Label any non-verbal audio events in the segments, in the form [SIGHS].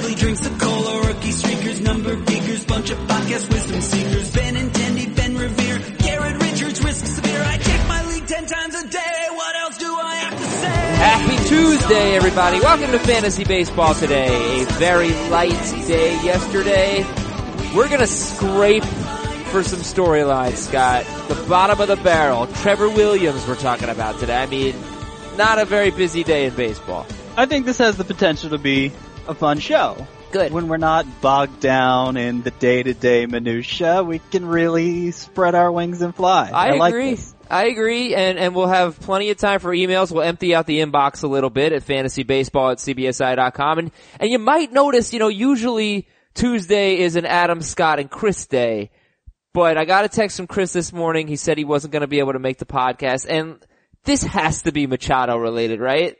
bubbly drinks of cola, rookie streakers, number geekers, bunch of podcast wisdom seekers. Ben and Tendy, Ben Revere, Garrett Richards, risk severe. I check my league ten times a day. What else do I have to say? Happy Tuesday, everybody. Welcome to Fantasy Baseball today. A very light day yesterday. We're gonna scrape for some storylines, Scott. The bottom of the barrel. Trevor Williams we're talking about today. I mean, not a very busy day in baseball. I think this has the potential to be a fun show. Good. When we're not bogged down in the day-to-day minutia, we can really spread our wings and fly. I, I, like agree. this. I agree, and, and we'll have plenty of time for emails. We'll empty out the inbox a little bit at fantasybaseball at cbsi.com. And, and you might notice, you know, usually Tuesday is an Adam Scott and Chris day. But I got a text from Chris this morning. He said he wasn't going to be able to make the podcast. And this has to be Machado related, right?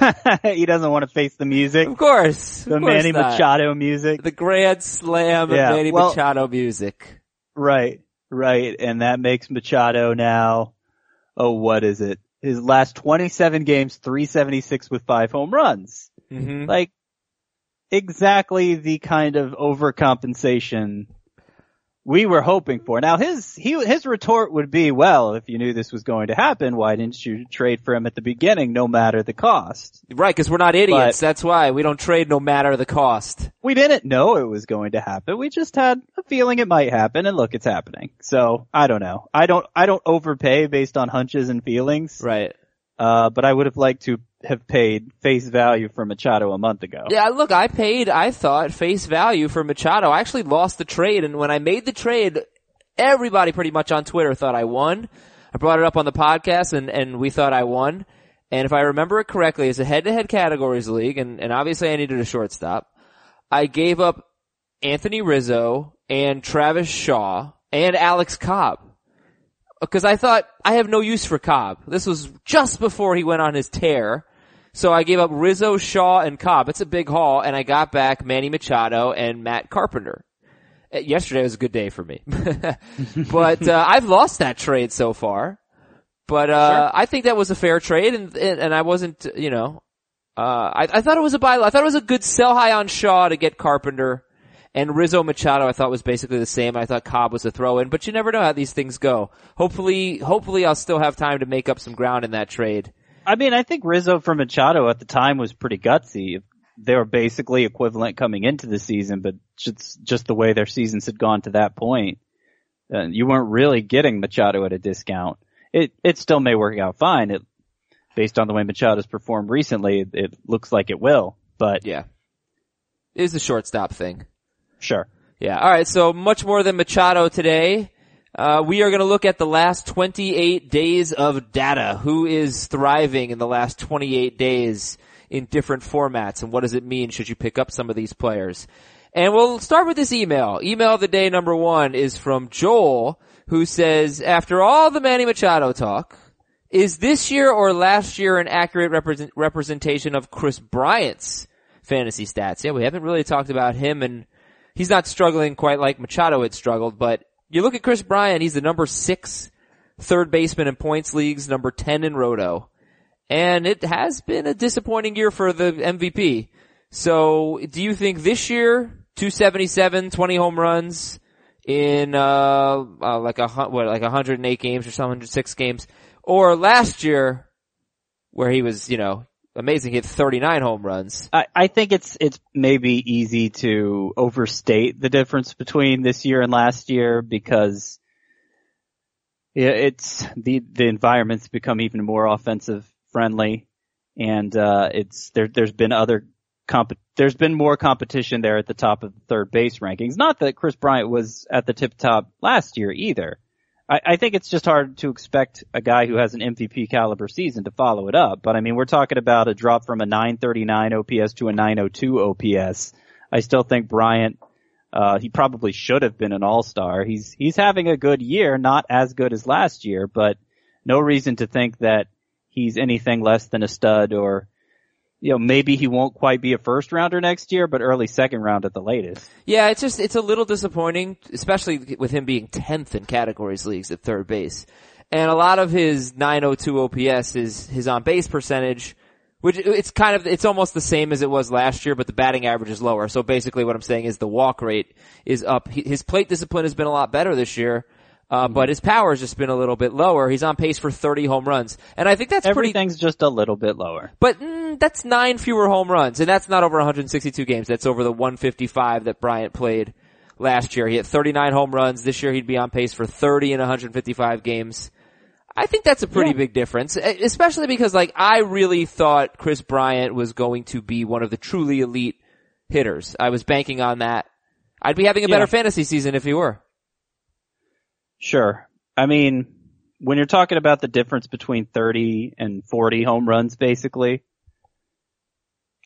[LAUGHS] he doesn't want to face the music. Of course. The course Manny not. Machado music. The grand slam Yeah, of Manny well- Machado music. Right, right. And that makes Machado now, oh, what is it? His last 27 games, 376 with five home runs. hmm Like, exactly the kind of overcompensation we were hoping for. Now his, he, his retort would be, well, if you knew this was going to happen, why didn't you trade for him at the beginning no matter the cost? Right, cause we're not idiots. But- That's why we don't trade no matter the cost. We didn't know it was going to happen. We just had a feeling it might happen and look, it's happening. So, I don't know. I don't, I don't overpay based on hunches and feelings. Right. Uh, but I would have liked to have paid face value for Machado a month ago. Yeah, look, I paid, I thought, face value for Machado. I actually lost the trade, and when I made the trade, everybody pretty much on Twitter thought I won. I brought it up on the podcast, and, and we thought I won. And if I remember it correctly, it's a head-to-head categories league, and, and obviously I needed a shortstop. I gave up Anthony Rizzo and Travis Shaw and Alex Cobb. Because I thought I have no use for Cobb. This was just before he went on his tear. So I gave up Rizzo, Shaw, and Cobb. It's a big haul, and I got back Manny Machado and Matt Carpenter. Uh, Yesterday was a good day for me. [LAUGHS] but uh, I've lost that trade so far. But uh, I think that was a fair trade, and and, and I wasn't, you know, uh, I, I thought it was a buy. I thought it was a good sell high on Shaw to get Carpenter, and Rizzo Machado. I thought was basically the same. I thought Cobb was a throw in, but you never know how these things go. Hopefully, hopefully I'll still have time to make up some ground in that trade. I mean, I think Rizzo for Machado at the time was pretty gutsy. They were basically equivalent coming into the season, but just just the way their seasons had gone to that point, uh, you weren't really getting Machado at a discount. It it still may work out fine. It based on the way Machado's performed recently, it, it looks like it will. But Yeah, it is a shortstop thing. sure, Yeah. All right. So much more than Machado today. Uh, we are going to look at the last 28 days of data. Who is thriving in the last 28 days in different formats and what does it mean should you pick up some of these players? And we'll start with this email. Email of the day number one is from Joel who says, after all the Manny Machado talk, is this year or last year an accurate represent- representation of Kris Bryant's fantasy stats? Yeah, we haven't really talked about him and he's not struggling quite like Machado had struggled, but you look at Kris Bryant, he's the number six third baseman in points leagues, number 10 in Roto. And it has been a disappointing year for the MVP. So do you think this year, 277, 20 home runs in, uh, uh like a, what, like 108 games or something, 106 games, or last year where he was, you know, amazing, he hit 39 home runs. I, I think it's it's maybe easy to overstate the difference between this year and last year because it's the the environment's become even more offensive friendly, and uh, it's there. There's been other comp. There's been more competition there at the top of the third base rankings. Not that Kris Bryant was at the tip top last year either. I, I think it's just hard to expect a guy who has an MVP caliber season to follow it up. But I mean, we're talking about a drop from a 939 OPS to a 902 OPS. I still think Bryant, uh, he probably should have been an all-star. He's, he's having a good year, not as good as last year, but no reason to think that he's anything less than a stud or, you know, maybe he won't quite be a first rounder next year, but early second round at the latest. Yeah, it's just, it's a little disappointing, especially with him being 10th in categories leagues at third base. And a lot of his 902 OPS is his on base percentage, Which it's kind of it's almost the same as it was last year, but the batting average is lower. So basically, what I'm saying is the walk rate is up. His plate discipline has been a lot better this year, uh, but his power has just been a little bit lower. He's on pace for 30 home runs, and I think that's pretty. Everything's just a little bit lower. But mm, that's nine fewer home runs, and that's not over 162 games. That's over the 155 that Bryant played last year. He had 39 home runs. This year, he'd be on pace for 30 in 155 games. I think that's a pretty Yeah. big difference, especially because like I really thought Kris Bryant was going to be one of the truly elite hitters. I was banking on that. I'd be having a better Yeah. fantasy season if he were. Sure. I mean, when you're talking about the difference between 30 and 40 home runs, basically,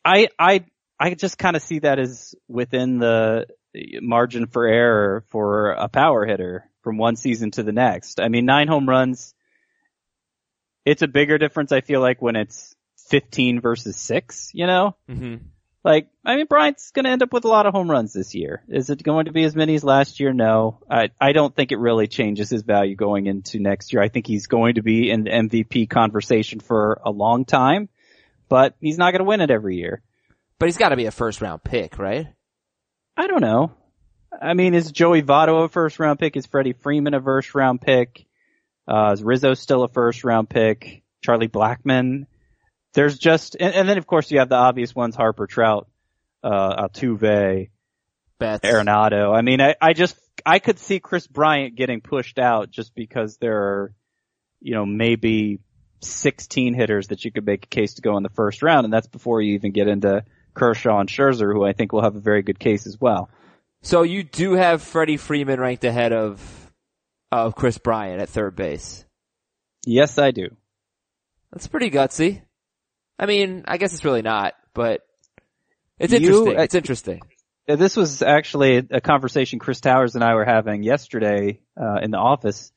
I, I, I just kind of see that as within the margin for error for a power hitter from one season to the next. I mean, nine home runs, it's a bigger difference, I feel like, when it's 15 versus six, you know? hmm Like, I mean, Bryant's going to end up with a lot of home runs this year. Is it going to be as many as last year? No. I, I don't think it really changes his value going into next year. I think he's going to be in the MVP conversation for a long time, but he's not going to win it every year. But he's got to be a first round pick, right? I don't know. I mean, is Joey Votto a first round pick? Is Freddie Freeman a first round pick? Uh, is Rizzo still a first round pick? Charlie Blackmon? There's just, and, and then of course you have the obvious ones, Harper Trout, uh, Altuve, Betts. Arenado. I mean, I, I just, I could see Kris Bryant getting pushed out just because there are, you know, maybe 16 hitters that you could make a case to go in the first round, and that's before you even get into Kershaw and Scherzer, who I think will have a very good case as well. So you do have Freddie Freeman ranked ahead of of Kris Bryant at third base. Yes, I do. That's pretty gutsy. I mean, I guess it's really not, but it's interesting. it's interesting. This was actually a conversation Chris Towers and I were having yesterday uh, in the office.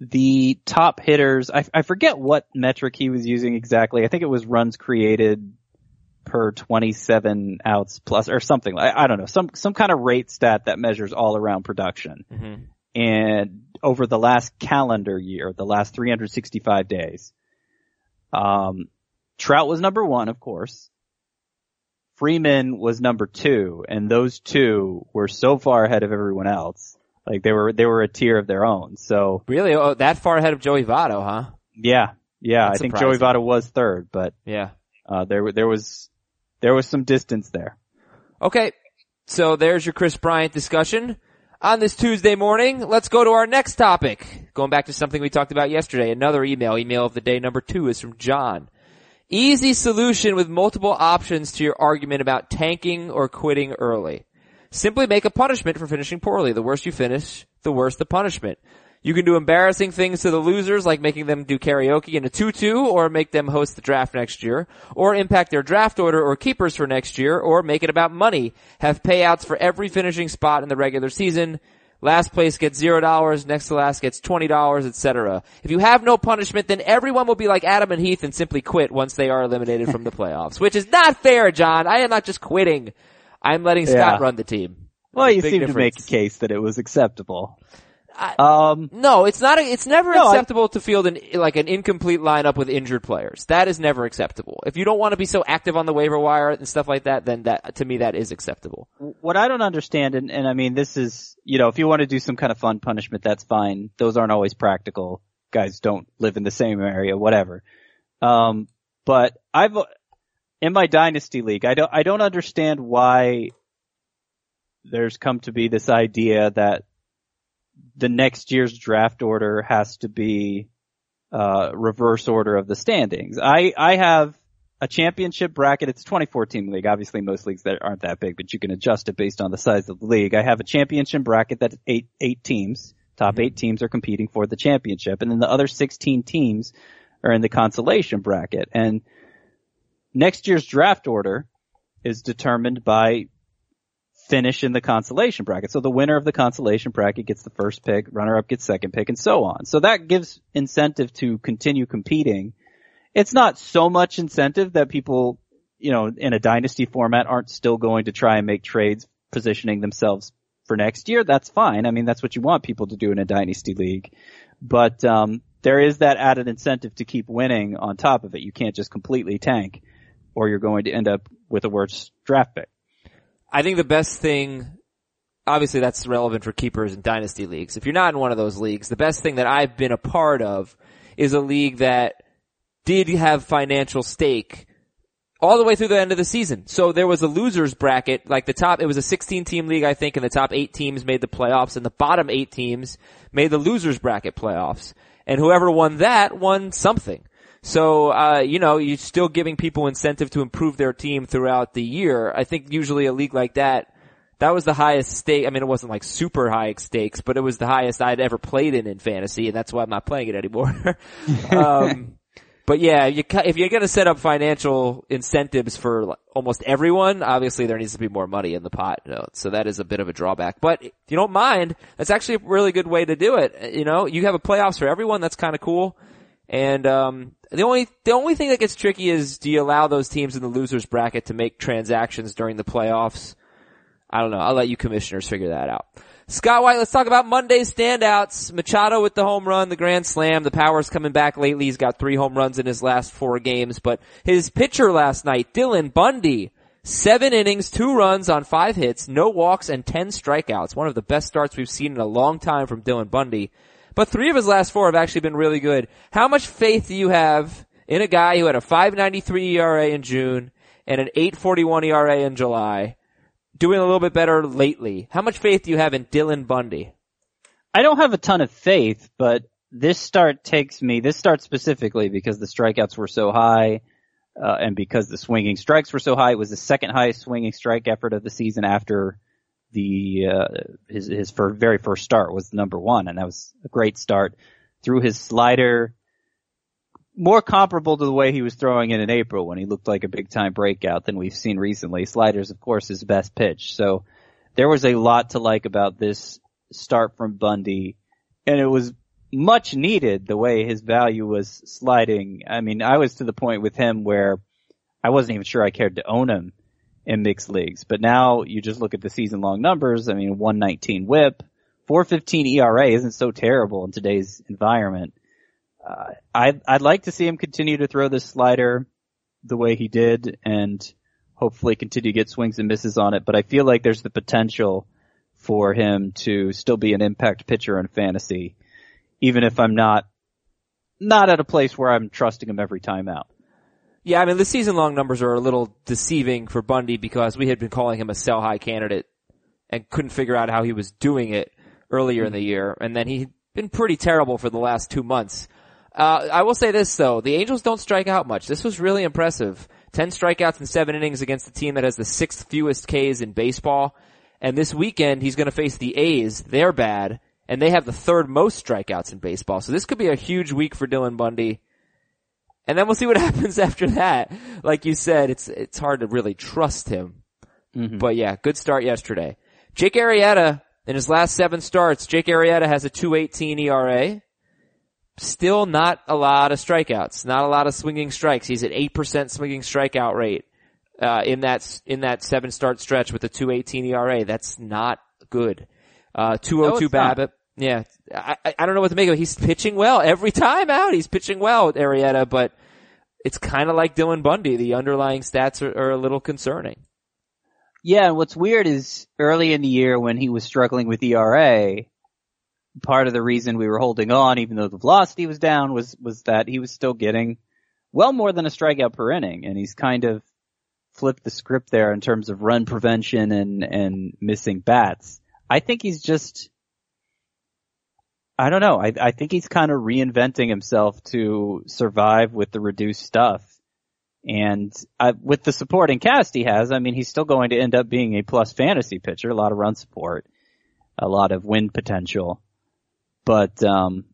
The top hitters, I, I forget what metric he was using exactly. I think it was runs created per 27 outs plus or something. I, I don't know, some some kind of rate stat that measures all around production. hmm And over the last calendar year, the last 365 days, um, Trout was number one, of course. Freeman was number two, and those two were so far ahead of everyone else. Like they were, they were a tier of their own. So Really? Oh, that far ahead of Joey Votto, huh? yeah, yeah, That's I think Joey. Votto was third, but, Yeah. uh, there, there was, there was some distance there. Okay. So there's your Kris Bryant discussion. On this Tuesday morning, let's go to our next topic. Going back to something we talked about yesterday, another email. Email of the day number two is from John. Easy solution with multiple options to your argument about tanking or quitting early. Simply make a punishment for finishing poorly. The worse you finish, the worse the punishment. You can do embarrassing things to the losers, like making them do karaoke in a tutu, or make them host the draft next year, or impact their draft order or keepers for next year, or make it about money. Have payouts for every finishing spot in the regular season. Last place gets zero dollars, next to last gets twenty dollars, etc. If you have no punishment, then everyone will be like Adam and Heath and simply quit once they are eliminated from the [LAUGHS] playoffs, which is not fair, John. I am not just quitting. I'm letting Scott Yeah. run the team. Well, you seem to make a case that it was acceptable. I- Um, No, it's not. A, it's never No, I- acceptable to field an like an incomplete lineup with injured players. That is never acceptable. If you don't want to be so active on the waiver wire and stuff like that, then that to me that is acceptable. what I don't understand, and, and I mean, this is, you know, if you want to do some kind of fun punishment, that's fine. Those aren't always practical. Guys don't live in the same area, whatever. Um, but I've, in my dynasty league, I don't, I don't understand why there's come to be this idea that the next year's draft order has to be, uh, reverse order of the standings. I, I have a championship bracket. It's a 2014 league. Obviously, most leagues that aren't that big, but you can adjust it based on the size of the league. I have a championship bracket that's eight eight teams. Top eight teams are competing for the championship, and then the other 16 teams are in the consolation bracket. And next year's draft order is determined by finish in the consolation bracket. So the winner of the consolation bracket gets the first pick, runner up gets second pick, and so on. So that gives incentive to continue competing it's not so much incentive that people, you know, in a dynasty format aren't still going to try and make trades positioning themselves for next year. That's fine. I mean, that's what you want people to do in a dynasty league. But, um, there is that added incentive to keep winning on top of it. You can't just completely tank or you're going to end up with a worse draft pick. I think the best thing, obviously that's relevant for keepers and dynasty leagues. If you're not in one of those leagues, the best thing that I've been a part of is a league that did have financial stake all the way through the end of the season. So there was a losers bracket, like the top, it was a 16 team league, I think, and the top eight teams made the playoffs and the bottom eight teams made the losers bracket playoffs. And whoever won that won something. So, uh, you know, you're still giving people incentive to improve their team throughout the year. I think usually a league like that, that was the highest stake. I mean, it wasn't like super high stakes, but it was the highest I'd ever played in in fantasy, and that's why I'm not playing it anymore. [LAUGHS] um, but yeah, you, if you're going to set up financial incentives for almost everyone, obviously there needs to be more money in the pot. You know? So that is a bit of a drawback. But if you don't mind, that's actually a really good way to do it. You know, you have a playoffs for everyone. That's kind of cool. And um, the only the only thing that gets tricky is do you allow those teams in the losers bracket to make transactions during the playoffs? I don't know. I'll let you commissioners figure that out. Scott White, let's talk about Monday's standouts. Machado with the home run, the grand slam. The power's coming back lately. He's got three home runs in his last four games. But his pitcher last night, Dylan Bundy, seven innings, two runs on five hits, no walks, and ten strikeouts. One of the best starts we've seen in a long time from Dylan Bundy. But three of his last four have actually been really good. How much faith do you have in a guy who had a 593 ERA in June and an 841 ERA in July, doing a little bit better lately? How much faith do you have in Dylan Bundy? I don't have a ton of faith, but this start takes me, this start specifically because the strikeouts were so high, uh, and because the swinging strikes were so high, it was the second highest swinging strike effort of the season after the uh, his his very first start was number one, and that was a great start. Threw his slider more comparable to the way he was throwing it in April when he looked like a big time breakout than we've seen recently. Sliders, of course, his best pitch. So there was a lot to like about this start from Bundy, and it was much needed the way his value was sliding. I mean, I was to the point with him where I wasn't even sure I cared to own him in mixed leagues. But now you just look at the season long numbers. I mean, 119 whip, 415 ERA isn't so terrible in today's environment. Uh, I'd, I'd like to see him continue to throw this slider the way he did and hopefully continue to get swings and misses on it. But I feel like there's the potential for him to still be an impact pitcher in fantasy, even if I'm not, not at a place where I'm trusting him every time out. Yeah, I mean the season long numbers are a little deceiving for Bundy because we had been calling him a sell high candidate and couldn't figure out how he was doing it earlier in the year, and then he'd been pretty terrible for the last two months. Uh, I will say this though, the Angels don't strike out much. This was really impressive. Ten strikeouts in seven innings against the team that has the sixth fewest Ks in baseball. And this weekend he's going to face the A's. They're bad, and they have the third most strikeouts in baseball. So this could be a huge week for Dylan Bundy. And then we'll see what [LAUGHS] happens after that. Like you said, it's, it's hard to really trust him. Mm-hmm. But yeah, good start yesterday. Jake Arrieta, in his last seven starts, Jake Arrieta has a 218 ERA. Still not a lot of strikeouts, not a lot of swinging strikes. He's at 8% swinging strikeout rate, uh, in that, in that seven start stretch with a 218 ERA. That's not good. Uh, 202 no, BABIP. Yeah, I, I don't know what to make of it. He's pitching well every time out. He's pitching well with Arrieta, but it's kind of like Dylan Bundy. The underlying stats are, are a little concerning. Yeah, and what's weird is early in the year when he was struggling with ERA, part of the reason we were holding on, even though the velocity was down, was was that he was still getting well more than a strikeout per inning, and he's kind of flipped the script there in terms of run prevention and and missing bats. I think he's just I don't know. I, I think he's kind of reinventing himself to survive with the reduced stuff. And I, with the supporting cast he has, I mean, he's still going to end up being a plus fantasy pitcher, a lot of run support, a lot of win potential. But, um,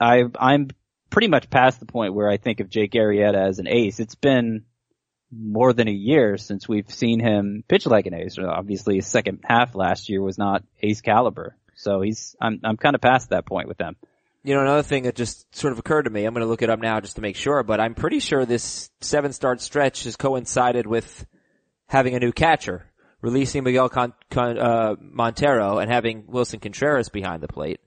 I, I'm pretty much past the point where I think of Jake Arrieta as an ace. It's been more than a year since we've seen him pitch like an ace. Obviously his second half last year was not ace caliber. So he's, I'm, I'm kind of past that point with them. You know, another thing that just sort of occurred to me, I'm going to look it up now just to make sure, but I'm pretty sure this seven start stretch has coincided with having a new catcher, releasing Miguel Con, Con, uh, Montero and having Willson Contreras behind the plate.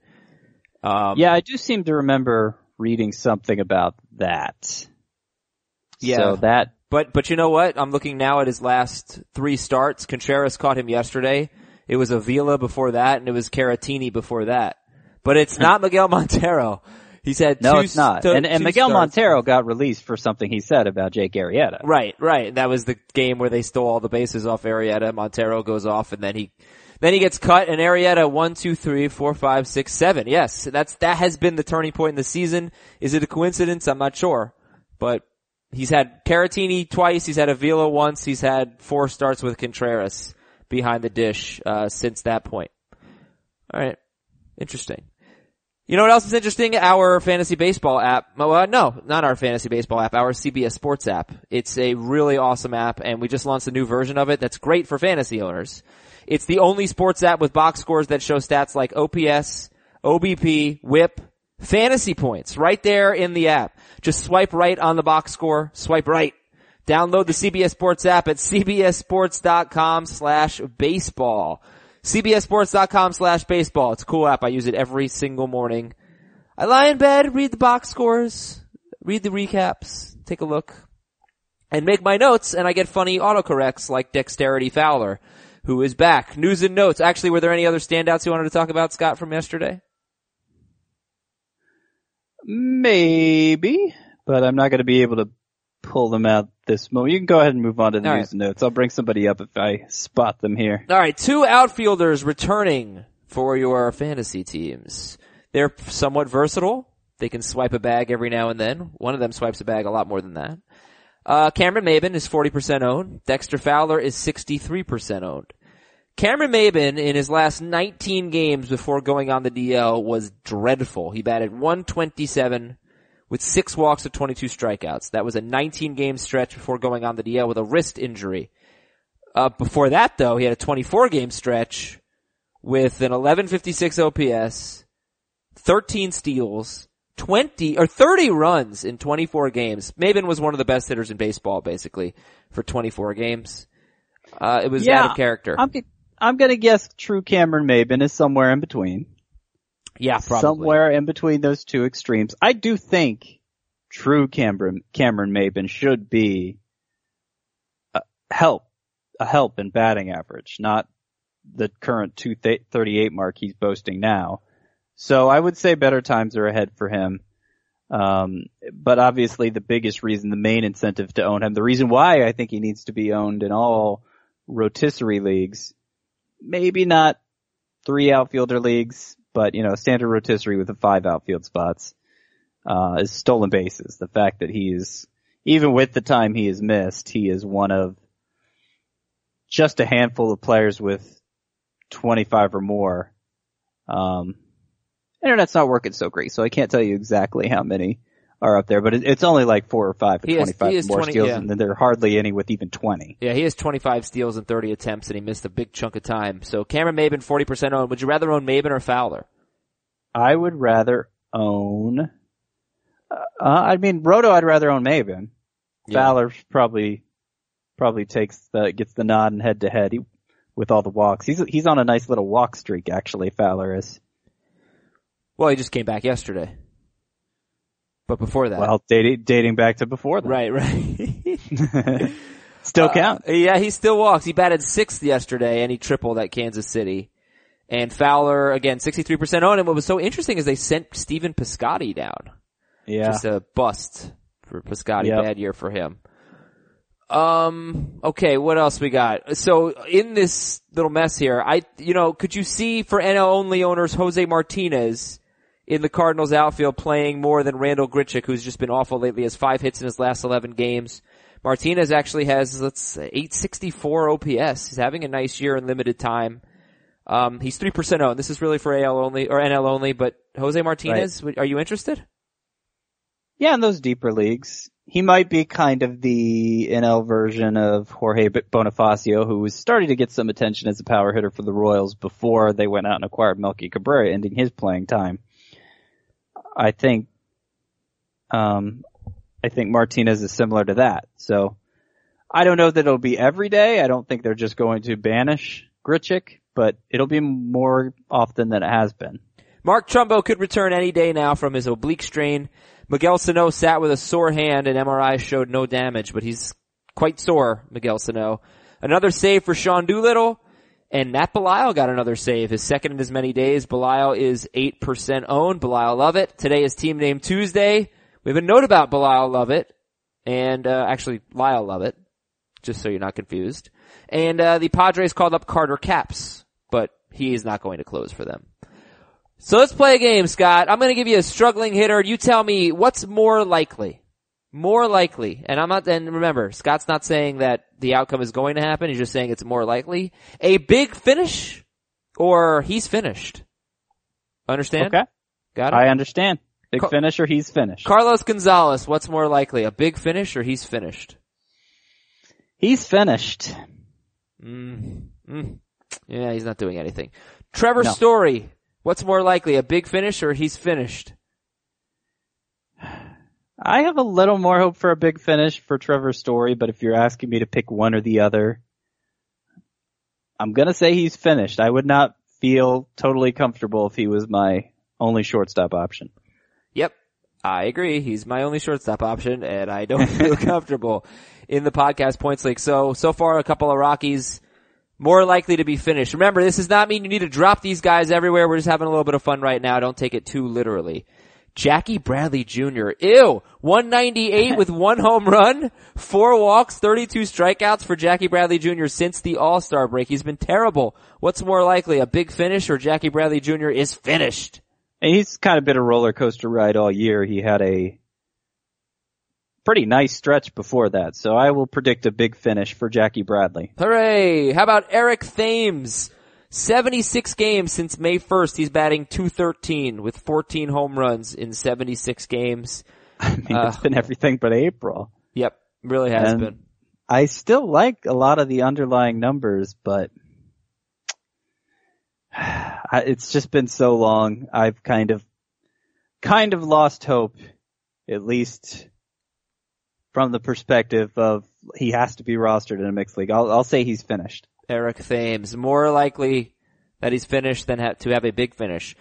Um, yeah, I do seem to remember reading something about that. Yeah. So that But but you know what? I'm looking now at his last three starts. Contreras caught him yesterday. It was Avila before that, and it was Caratini before that. But it's not [LAUGHS] Miguel Montero. He's had no, two it's not. st- and and Miguel starts. Montero got released for something he said about Jake Arrieta. Right, right. That was the game where they stole all the bases off Arrieta. Montero goes off, and then he then he gets cut. And Arrieta one, two, three, four, five, six, seven. Yes, that's that has been the turning point in the season. Is it a coincidence? I'm not sure, but he's had Caratini twice. He's had Avila once. He's had four starts with Contreras behind the dish uh, since that point. All right, interesting. You know what else is interesting? Our fantasy baseball app. Well, uh, no, not our fantasy baseball app. Our CBS Sports app. It's a really awesome app, and we just launched a new version of it that's great for fantasy owners. It's the only sports app with box scores that show stats like OPS, OBP, WHIP, fantasy points right there in the app. Just swipe right on the box score. Swipe right. Download the CBS Sports app at cbssports.com slash baseball. cbssports.com slash baseball. It's a cool app. I use it every single morning. I lie in bed, read the box scores, read the recaps, take a look, and make my notes, and I get funny autocorrects like Dexterity Fowler, who is back. News and notes. Actually, were there any other standouts you wanted to talk about, Scott, from yesterday? Maybe, but I'm not going to be able to pull them out this moment. You can go ahead and move on to the All news and notes. I'll bring somebody up if I spot them here. All right, two outfielders returning for your fantasy teams. They're somewhat versatile. They can swipe a bag every now and then. One of them swipes a bag a lot more than that. Uh, Cameron Maybin is 40% owned. Dexter Fowler is 63% owned. Cameron Maybin in his last 19 games before going on the DL was dreadful. He batted 127 with six walks of 22 strikeouts. That was a 19 game stretch before going on the DL with a wrist injury. Uh, before that though, he had a 24 game stretch with an 1156 OPS, 13 steals, 20 or 30 runs in 24 games. Maybin was one of the best hitters in baseball basically for 24 games. Uh, it was out of character. I'm, I'm going to guess true Cameron Maybin is somewhere in between. Yeah, probably. Somewhere in between those two extremes. I do think true Cameron, Cameron Maybin should be a help, a help in batting average, not the current 238 mark he's boasting now. So I would say better times are ahead for him. Um, but obviously the biggest reason, the main incentive to own him, the reason why I think he needs to be owned in all rotisserie leagues, maybe not three outfielder leagues, but you know, standard rotisserie with the five outfield spots, uh, is stolen bases. The fact that he is, even with the time he has missed, he is one of just a handful of players with 25 or more. Um, internet's not working so great, so I can't tell you exactly how many are up there, but it, it's only like four or five He 25 he or is more 20 steals, yeah. and then there are hardly any with even 20. Yeah, he has 25 steals and 30 attempts, and he missed a big chunk of time. So Cameron Maybin, 40% owned. Would you rather own Maybin or Fowler? I would rather own. Uh, I mean, Roto. I'd rather own Maybin. Yeah. Fowler probably probably takes the gets the nod and head to head with all the walks. He's he's on a nice little walk streak actually. Fowler is. Well, he just came back yesterday. But before that. Well, dating dating back to before that. right, right. [LAUGHS] [LAUGHS] Still Uh, count. yeah, he still walks. He batted sixth yesterday and he tripled at Kansas City. And Fowler, again, 63% on And what was so interesting is they sent Stephen Piscotty down. Yeah. Just a bust for Piscotty. Yep. Bad year for him. Um, okay, what else we got? So in this little mess here, I, you know, could you see for NL only owners Jose Martinez in the Cardinals outfield playing more than Randal Grichuk, who's just been awful lately, has five hits in his last 11 games. Martinez actually has, let's say, 864 OPS. He's having a nice year in limited time. Um, he's 3% owned. This is really for AL only, or NL only, but Jose Martinez, w- are you interested? Yeah, in those deeper leagues, he might be kind of the NL version of Jorge Bonifacio, who was starting to get some attention as a power hitter for the Royals before they went out and acquired Melky Cabrera, ending his playing time. I think, um, I think Martinez is similar to that. So, I don't know that it'll be every day. I don't think they're just going to banish Grichuk, but it'll be more often than it has been. Mark Trumbo could return any day now from his oblique strain. Miguel Sano sat with a sore hand and MRI showed no damage, but he's quite sore, Miguel Sano. Another save for Sean Doolittle. And Matt Belisle got another save, his second in as many days. Belisle is 8% owned. Belisle love it. Today is team name Tuesday. We have a note about Belisle love it. And, uh, actually, Lyle love it. Just so you're not confused. And, uh, the Padres called up Carter Capps, but he is not going to close for them. So let's play a game, Scott. I'm gonna give you a struggling hitter. You tell me what's more likely. More likely. And I'm not, and remember, Scott's not saying that the outcome is going to happen. He's just saying it's more likely. A big finish or he's finished. Understand? Okay. Got it? I understand. Big Car- finish or he's finished. Carlos Gonzalez, what's more likely? A big finish or he's finished? He's finished. Mm, mm. Yeah, he's not doing anything. Trevor No. Story, what's more likely? A big finish or he's finished? I have a little more hope for a big finish for Trevor Story, but if you're asking me to pick one or the other, I'm gonna say he's finished. I would not feel totally comfortable if he was my only shortstop option. Yep. I agree. He's my only shortstop option and I don't [LAUGHS] feel comfortable in the podcast points league. So, so far a couple of Rockies more likely to be finished. Remember, this does not mean you need to drop these guys everywhere. We're just having a little bit of fun right now. Don't take it too literally. Jackie Bradley Jr. Ew. 198 [LAUGHS] with one home run, four walks, 32 strikeouts for Jackie Bradley Jr. since the All-Star break. He's been terrible. What's more likely, a big finish or Jackie Bradley Jr. is finished? And he's kind of been a roller coaster ride all year. He had a pretty nice stretch before that, so I will predict a big finish for Jackie Bradley. Hooray! How about Eric Thames? 76 games since May 1st. He's batting 213 with 14 home runs in 76 games. [LAUGHS] I mean, Uh, it's been everything but April. Yep, really has And- been. I still like a lot of the underlying numbers, but [SIGHS] it's just been so long. I've kind of, kind of lost hope, at least from the perspective of he has to be rostered in a mixed league. I'll, I'll say he's finished. Eric Thames. More likely that he's finished than ha- to have a big finish.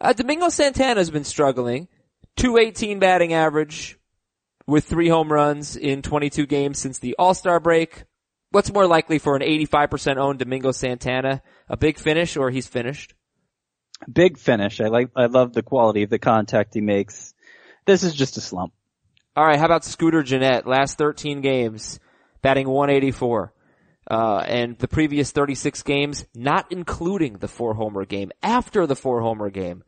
Uh, Domingo Santana's been struggling. 218 batting average with three home runs in 22 games since the All-Star break. What's more likely for an 85% owned Domingo Santana? A big finish or he's finished? Big finish. I like, I love the quality of the contact he makes. This is just a slump. All right, how about Scooter Gennett? Last 13 games, batting 184. Uh, and the previous 36 games, not including the four homer game, after the four homer game,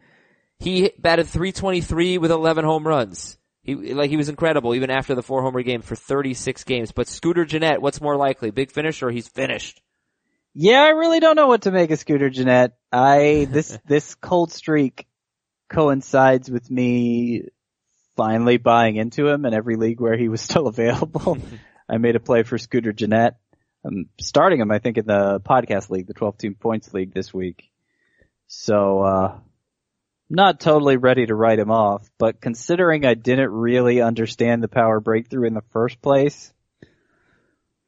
he batted 323 with 11 home runs. He, like, he was incredible even after the four homer game for 36 games. But Scooter Gennett, what's more likely? Big finish or he's finished? Yeah, I really don't know what to make of Scooter Gennett. I, [LAUGHS] this, this cold streak coincides with me finally buying into him in every league where he was still [LAUGHS] available. [LAUGHS] I made a play for Scooter Gennett. I'm starting him, I think, in the podcast league, the 12 team points league this week. So, uh, not totally ready to write him off, but considering I didn't really understand the power breakthrough in the first place,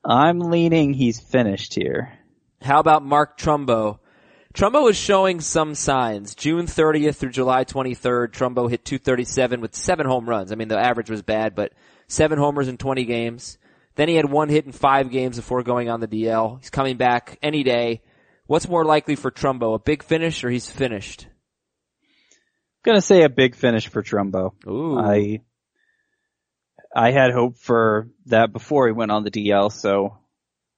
I'm leaning he's finished here. How about Mark Trumbo? Trumbo is showing some signs. June 30th through July 23rd, Trumbo hit 237 with seven home runs. I mean, the average was bad, but seven homers in 20 games. Then he had one hit in five games before going on the DL. He's coming back any day. What's more likely for Trumbo? A big finish or he's finished? I'm gonna say a big finish for Trumbo. Ooh. I I had hope for that before he went on the DL, so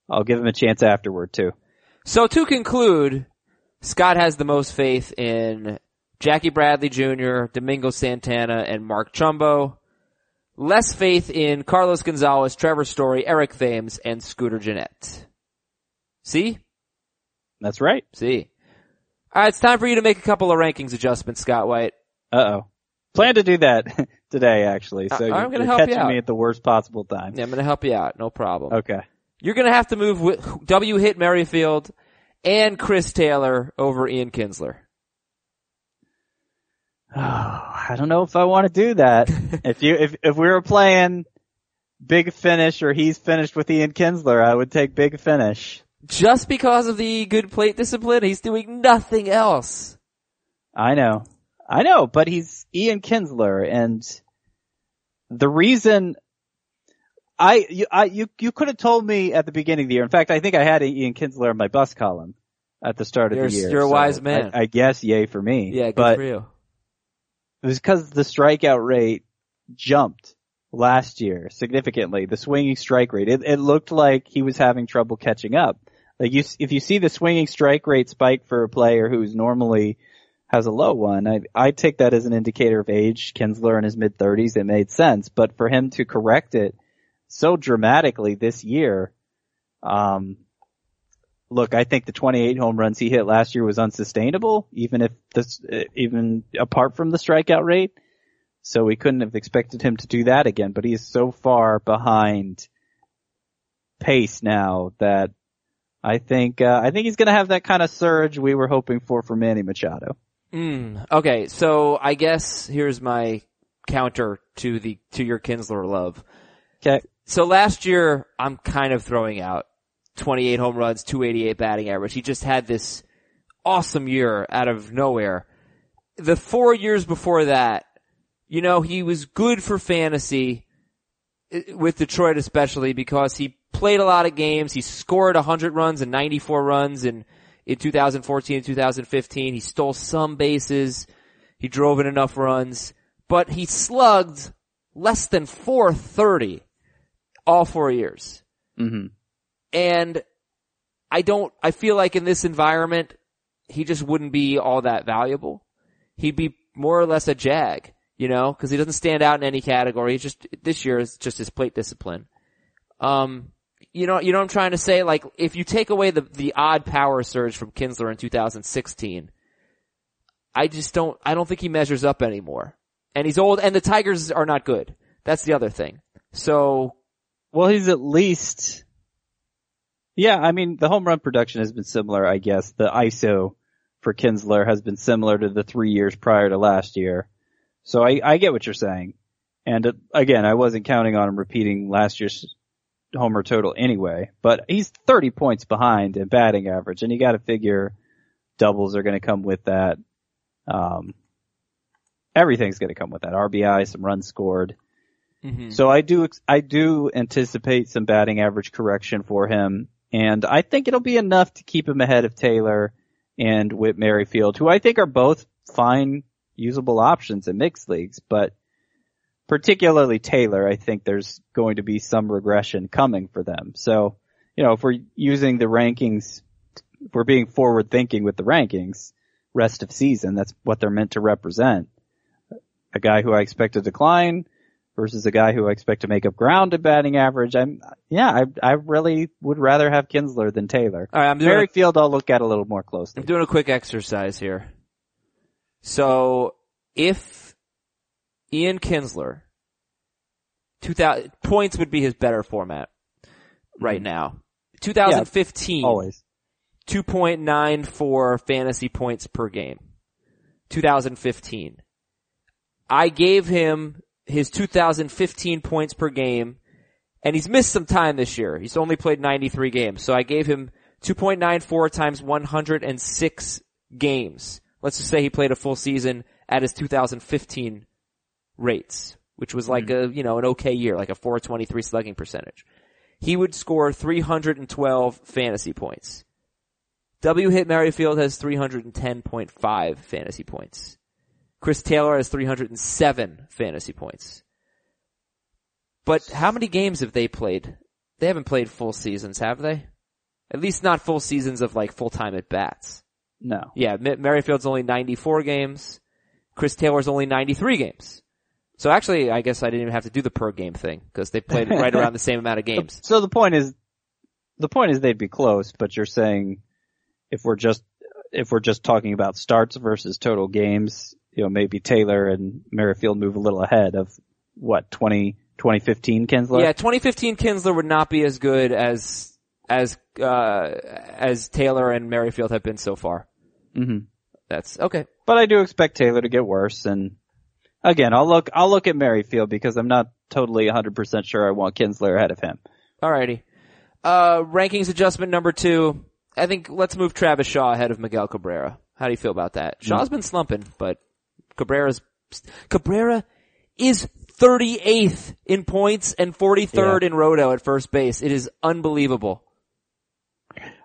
I'll give him a chance afterward too. So to conclude, Scott has the most faith in Jackie Bradley Jr., Domingo Santana, and Mark Trumbo. Less faith in Carlos Gonzalez, Trevor Story, Eric Thames, and Scooter Gennett. See? That's right. See. Alright, it's time for you to make a couple of rankings adjustments, Scott White. Uh oh. Plan to do that [LAUGHS] today actually, so I- you're, I'm gonna you're help you catching out. me at the worst possible time. Yeah, I'm gonna help you out, no problem. Okay. You're gonna have to move Whit Merrifield and Chris Taylor over Ian Kinsler. Oh, [SIGHS] I don't know if I want to do that. [LAUGHS] if you if if we were playing big finish or he's finished with Ian Kinsler, I would take big finish. Just because of the good plate discipline, he's doing nothing else. I know. I know, but he's Ian Kinsler and the reason I, you, I, you, you could have told me at the beginning of the year. In fact, I think I had Ian Kinsler in my bus column at the start of You're- the year. you're a so wise man. I, I guess yay for me. Yeah, good but for you. It was because the strikeout rate jumped last year significantly. The swinging strike rate, it, it looked like he was having trouble catching up. Like you, if you see the swinging strike rate spike for a player who's normally has a low one, I, I take that as an indicator of age. Kinsler in his mid thirties, it made sense. But for him to correct it so dramatically this year, um, look, I think the 28 home runs he hit last year was unsustainable, even if this, even apart from the strikeout rate. So we couldn't have expected him to do that again, but he is so far behind pace now that I think, uh, I think he's gonna have that kind of surge we were hoping for for Manny Machado. Mm, okay, so I guess here's my counter to the to your Kinsler love. Okay. So last year, I'm kind of throwing out 28 home runs, 288 batting average. He just had this awesome year out of nowhere. The four years before that, you know, he was good for fantasy with Detroit especially because he played a lot of games. He scored 100 runs and 94 runs in, in 2014 and 2015. He stole some bases. He drove in enough runs, but he slugged less than 430 all four years. Mm-hmm. And I don't, I feel like in this environment, he just wouldn't be all that valuable. He'd be more or less a jag, you know, cause he doesn't stand out in any category. He's just, this year is just his plate discipline. Um, you know, you know I'm trying to say? Like, if you take away the, the odd power surge from Kinsler in 2016, I just don't, I don't think he measures up anymore. And he's old, and the Tigers are not good. That's the other thing. So, Well, he's at least, yeah, I mean, the home run production has been similar, I guess. The ISO for Kinsler has been similar to the three years prior to last year. So I, I get what you're saying. And uh, again, I wasn't counting on him repeating last year's homer total anyway, but he's 30 points behind in batting average and you gotta figure doubles are gonna come with that. Um, everything's gonna come with that. RBI, some runs scored. mhm. So I do, I do anticipate some batting average correction for him, and I think it'll be enough to keep him ahead of Taylor and Whit Merrifield, who I think are both fine, usable options in mixed leagues, but particularly Taylor, I think there's going to be some regression coming for them. So, you know, if we're using the rankings, if we're being forward thinking with the rankings, rest of season, that's what they're meant to represent. A guy who I expect to decline, versus a guy who I expect to make up ground at batting average. I'm, yeah, I, I really would rather have Kinsler than Taylor. all right, I'm doing a- Merrifield I'll look at a little more closely. I'm doing a quick exercise here. So, if Ian Kinsler, 2000, points would be his better format right mm-hmm. now. 2015, Always. 2.94 fantasy points per game. 2015. I gave him his 2015 points per game and he's missed some time this year. He's only played 93 games. So I gave him 2.94 times 106 games. Let's just say he played a full season at his 2015 rates, which was like mm-hmm. a, you know, an okay year, like a 423 slugging percentage. He would score 312 fantasy points. Whit Merrifield has 310.5 fantasy points. Chris Taylor has 307 fantasy points. But how many games have they played? They haven't played full seasons, have they? At least not full seasons of like full time at bats. No. Yeah, M- Merrifield's only 94 games. Chris Taylor's only 93 games. So actually, I guess I didn't even have to do the per game thing because they played right around the same amount of [LAUGHS] games. So the point is, the point is they'd be close, but you're saying if we're just, if we're just talking about starts versus total games, you know, maybe Taylor and Merrifield move a little ahead of what, 20, 2015 Kinsler? Yeah, 2015 Kinsler would not be as good as as uh as Taylor and Merrifield have been so far. hmm That's okay. But I do expect Taylor to get worse and again, I'll look, I'll look at Merrifield because I'm not totally 100% sure I want Kinsler ahead of him. Alrighty. Uh rankings adjustment number two. I think let's move Travis Shaw ahead of Miguel Cabrera. How do you feel about that? Shaw's been slumping, but Cabrera's, Cabrera is 38th in points and 43rd Yeah. in roto at first base. It is unbelievable.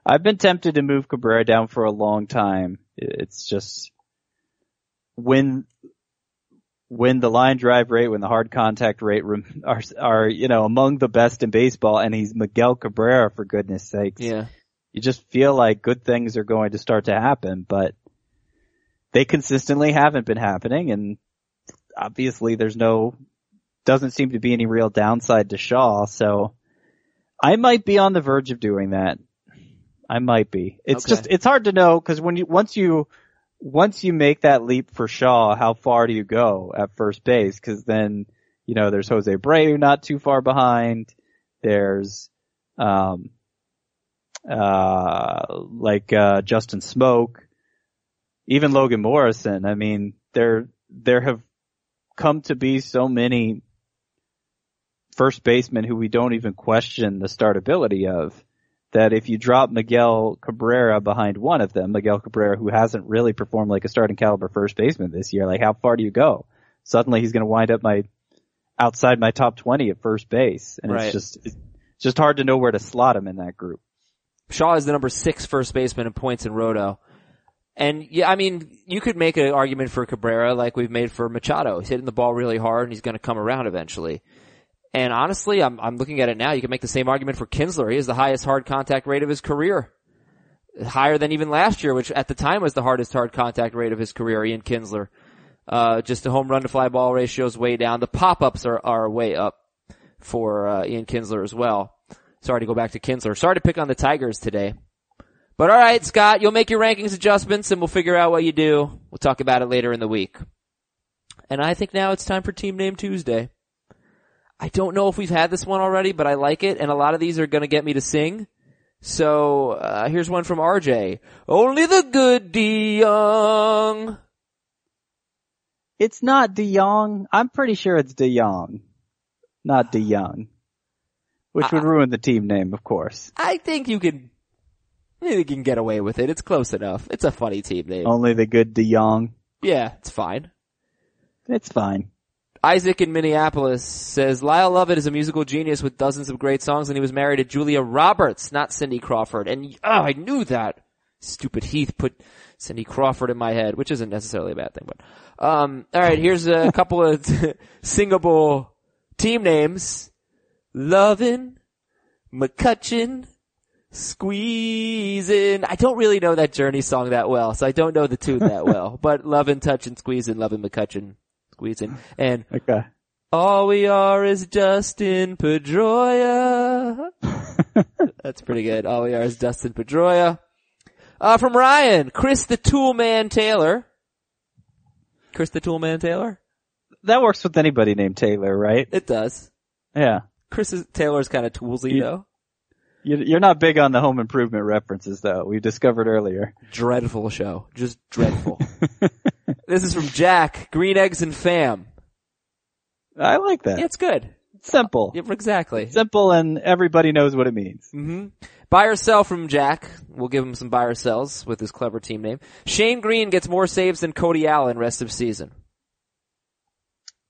I've been tempted to move Cabrera down for a long time. It's just when when the line drive rate, when the hard contact rate [LAUGHS] are are you know among the best in baseball, and he's Miguel Cabrera for goodness sakes. Yeah. You just feel like good things are going to start to happen, but they consistently haven't been happening, and obviously there's no doesn't seem to be any real downside to Shaw. So I might be on the verge of doing that. I might be. It's Okay. just, it's hard to know because when you, once you, once you make that leap for Shaw, how far do you go at first base? Cause then, you know, there's Jose Abreu not too far behind. There's, um, uh, like, uh, Justin Smoak, even Logan Morrison. I mean, there, there have come to be so many first basemen who we don't even question the startability of that if you drop Miguel Cabrera behind one of them, Miguel Cabrera, who hasn't really performed like a starting caliber first baseman this year, like how far do you go? Suddenly he's going to wind up my outside my top 20 at first base. And Right. it's just, it's just hard to know where to slot him in that group. Shaw is the number six first baseman in points in roto. And yeah, I mean, you could make an argument for Cabrera like we've made for Machado. He's hitting the ball really hard and he's going to come around eventually. And honestly, I'm, I'm looking at it now. You can make the same argument for Kinsler. He has the highest hard contact rate of his career. Higher than even last year, which at the time was the hardest hard contact rate of his career, Ian Kinsler. Uh, just the home run to fly ball ratio is way down. The pop-ups are, are way up for, uh, Ian Kinsler as well. Sorry to go back to Kinsler. Sorry to pick on the Tigers today. But alright, Scott, you'll make your rankings adjustments and we'll figure out what you do. We'll talk about it later in the week. And I think now it's time for Team Name Tuesday. I don't know if we've had this one already, but I like it, and a lot of these are gonna get me to sing. So, uh, here's one from RJ. Only the good De Young. It's not De Young. I'm pretty sure it's De Young, not De Young, which would ruin the team name, of course. I think you can, You can get away with it. It's close enough. It's a funny team name. Only the good De Jong. Yeah, it's fine. It's fine. Isaac in Minneapolis says Lyle Lovett is a musical genius with dozens of great songs and he was married to Julia Roberts, not Cindy Crawford. And oh, I knew that. Stupid Heath put Cindy Crawford in my head, which isn't necessarily a bad thing, but um all right, here's a [LAUGHS] couple of singable team names. Lovin', McCutchen, Squeezin'. I don't really know that Journey song that well, so I don't know the tune that well. [LAUGHS] But Lovin', Touchin', Squeezin', Lovin', McCutchen, Squeezing. And Okay. all we are is Dustin Pedroia. [LAUGHS] That's pretty good. All we are is Dustin Pedroia. Uh, from Ryan, Chris the Toolman Taylor. Chris the Toolman Taylor? That works with anybody named Taylor, right? It does. Yeah. Chris is, Taylor's kind of toolsy You- though. You- You're not big on the home improvement references though. We discovered earlier. Dreadful show. Just dreadful. [LAUGHS] this is from Jack, Green Eggs and Fam. I like that. Yeah, it's good. Simple. Yep, exactly. Simple and everybody knows what it means. hmm Buy or sell from Jack. We'll give him some buy or sells with his clever team name. Shane Greene gets more saves than Cody Allen rest of season.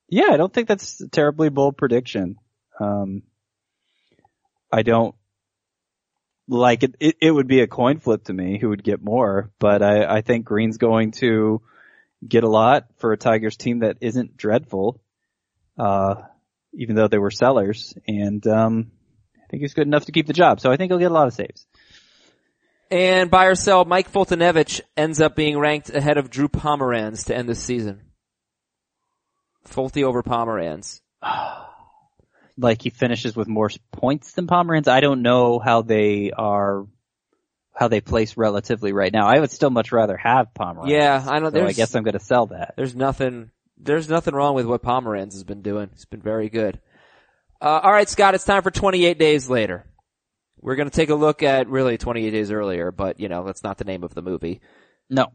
Yeah, I don't think that's a terribly bold prediction. Um, I don't like it, it. It would be a coin flip to me who would get more, but I, I think Greene's going to get a lot for a Tigers team that isn't dreadful, uh, even though they were sellers, and um, I think he's good enough to keep the job. So I think he'll get a lot of saves. And buy or sell, Mike Foltynewicz ends up being ranked ahead of Drew Pomeranz to end the season. Folty over Pomeranz. [SIGHS] [SIGHS] Like he finishes with more points than Pomeranz. I don't know how they are, how they place relatively right now. I would still much rather have Pomeranz. Yeah, I know. So I guess I'm going to sell that. there's nothing, there's nothing wrong with what Pomeranz has been doing. He's been very good. Uh, alright Scott, it's time for 28 days later. We're gonna take a look at really 28 days earlier, but you know, that's not the name of the movie. No.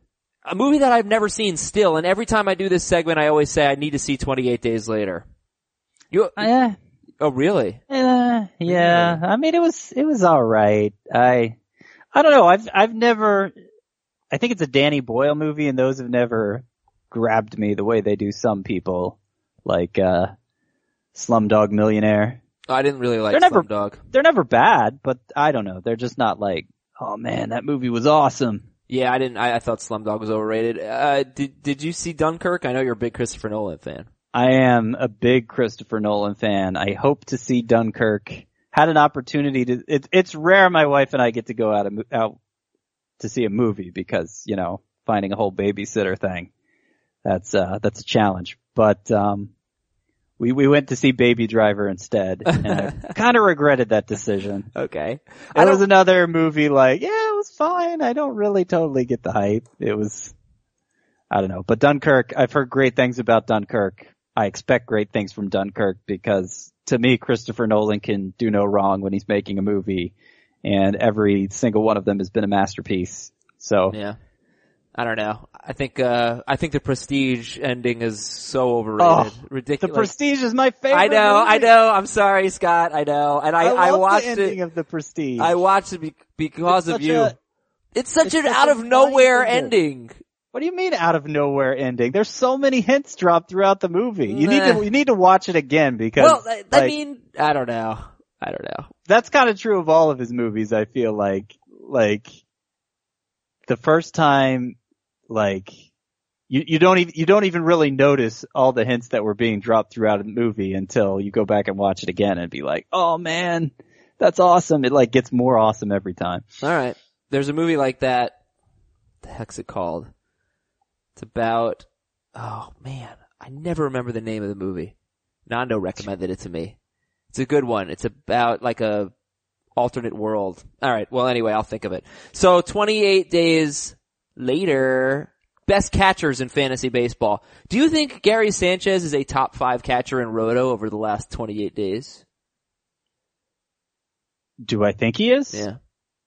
a movie that I've never seen still, and every time I do this segment, I always say I need to see 28 Days Later. You, Eh, oh really? eh, yeah. I mean, it was, it was alright. I, I don't know. I've, I've never, I think it's a Danny Boyle movie and those have never grabbed me the way they do some people, like uh, Slumdog Millionaire. I didn't really like They're never- Slumdog. They're never bad, but I don't know. They're just not like, oh man, that movie was awesome. Yeah, I didn't. I, I thought Slumdog was overrated. Uh, did Did you see Dunkirk? I know you're a big Christopher Nolan fan. I am a big Christopher Nolan fan. I hope to see Dunkirk. Had an opportunity to. It, it's rare my wife and I get to go out, a, out to see a movie because you know finding a whole babysitter thing. That's uh that's a challenge. But um, we we went to see Baby Driver instead, and I [LAUGHS] kind of regretted that decision. Okay. It was another movie like, yeah, it was fine. I don't really totally get the hype. It was, I don't know. But Dunkirk, I've heard great things about Dunkirk. I expect great things from Dunkirk because to me, Christopher Nolan can do no wrong when he's making a movie and every single one of them has been a masterpiece. So Yeah. I don't know. I think, uh, I think the Prestige ending is so overrated. Oh, the Ridiculous. Prestige is my favorite. I know, I know. I'm sorry, Scott. I know. And I, I, I, watched the ending it. of the Prestige. I watched it be- because It's of you. a- it's such it's an such out of nowhere ending. What do you mean out of nowhere ending? There's so many hints dropped throughout the movie. You need to you need to watch it again because Well, I, I mean, I don't know. I don't know. that's kind of true of all of his movies. I feel like like the first time like you you don't even you don't even really notice all the hints that were being dropped throughout the movie until you go back and watch it again and be like, "Oh man, that's awesome." It like gets more awesome every time. All right. There's a movie like that. The heck's it called? It's about. Oh man, I never remember the name of the movie. Nando recommended it to me. It's a good one. It's about like a alternate world. All right. Well, anyway, I'll think of it. So 28 days later, best catchers in fantasy baseball. Do you think Gary Sanchez is a top five catcher in Roto over the last 28 days? Do I think he is? Yeah.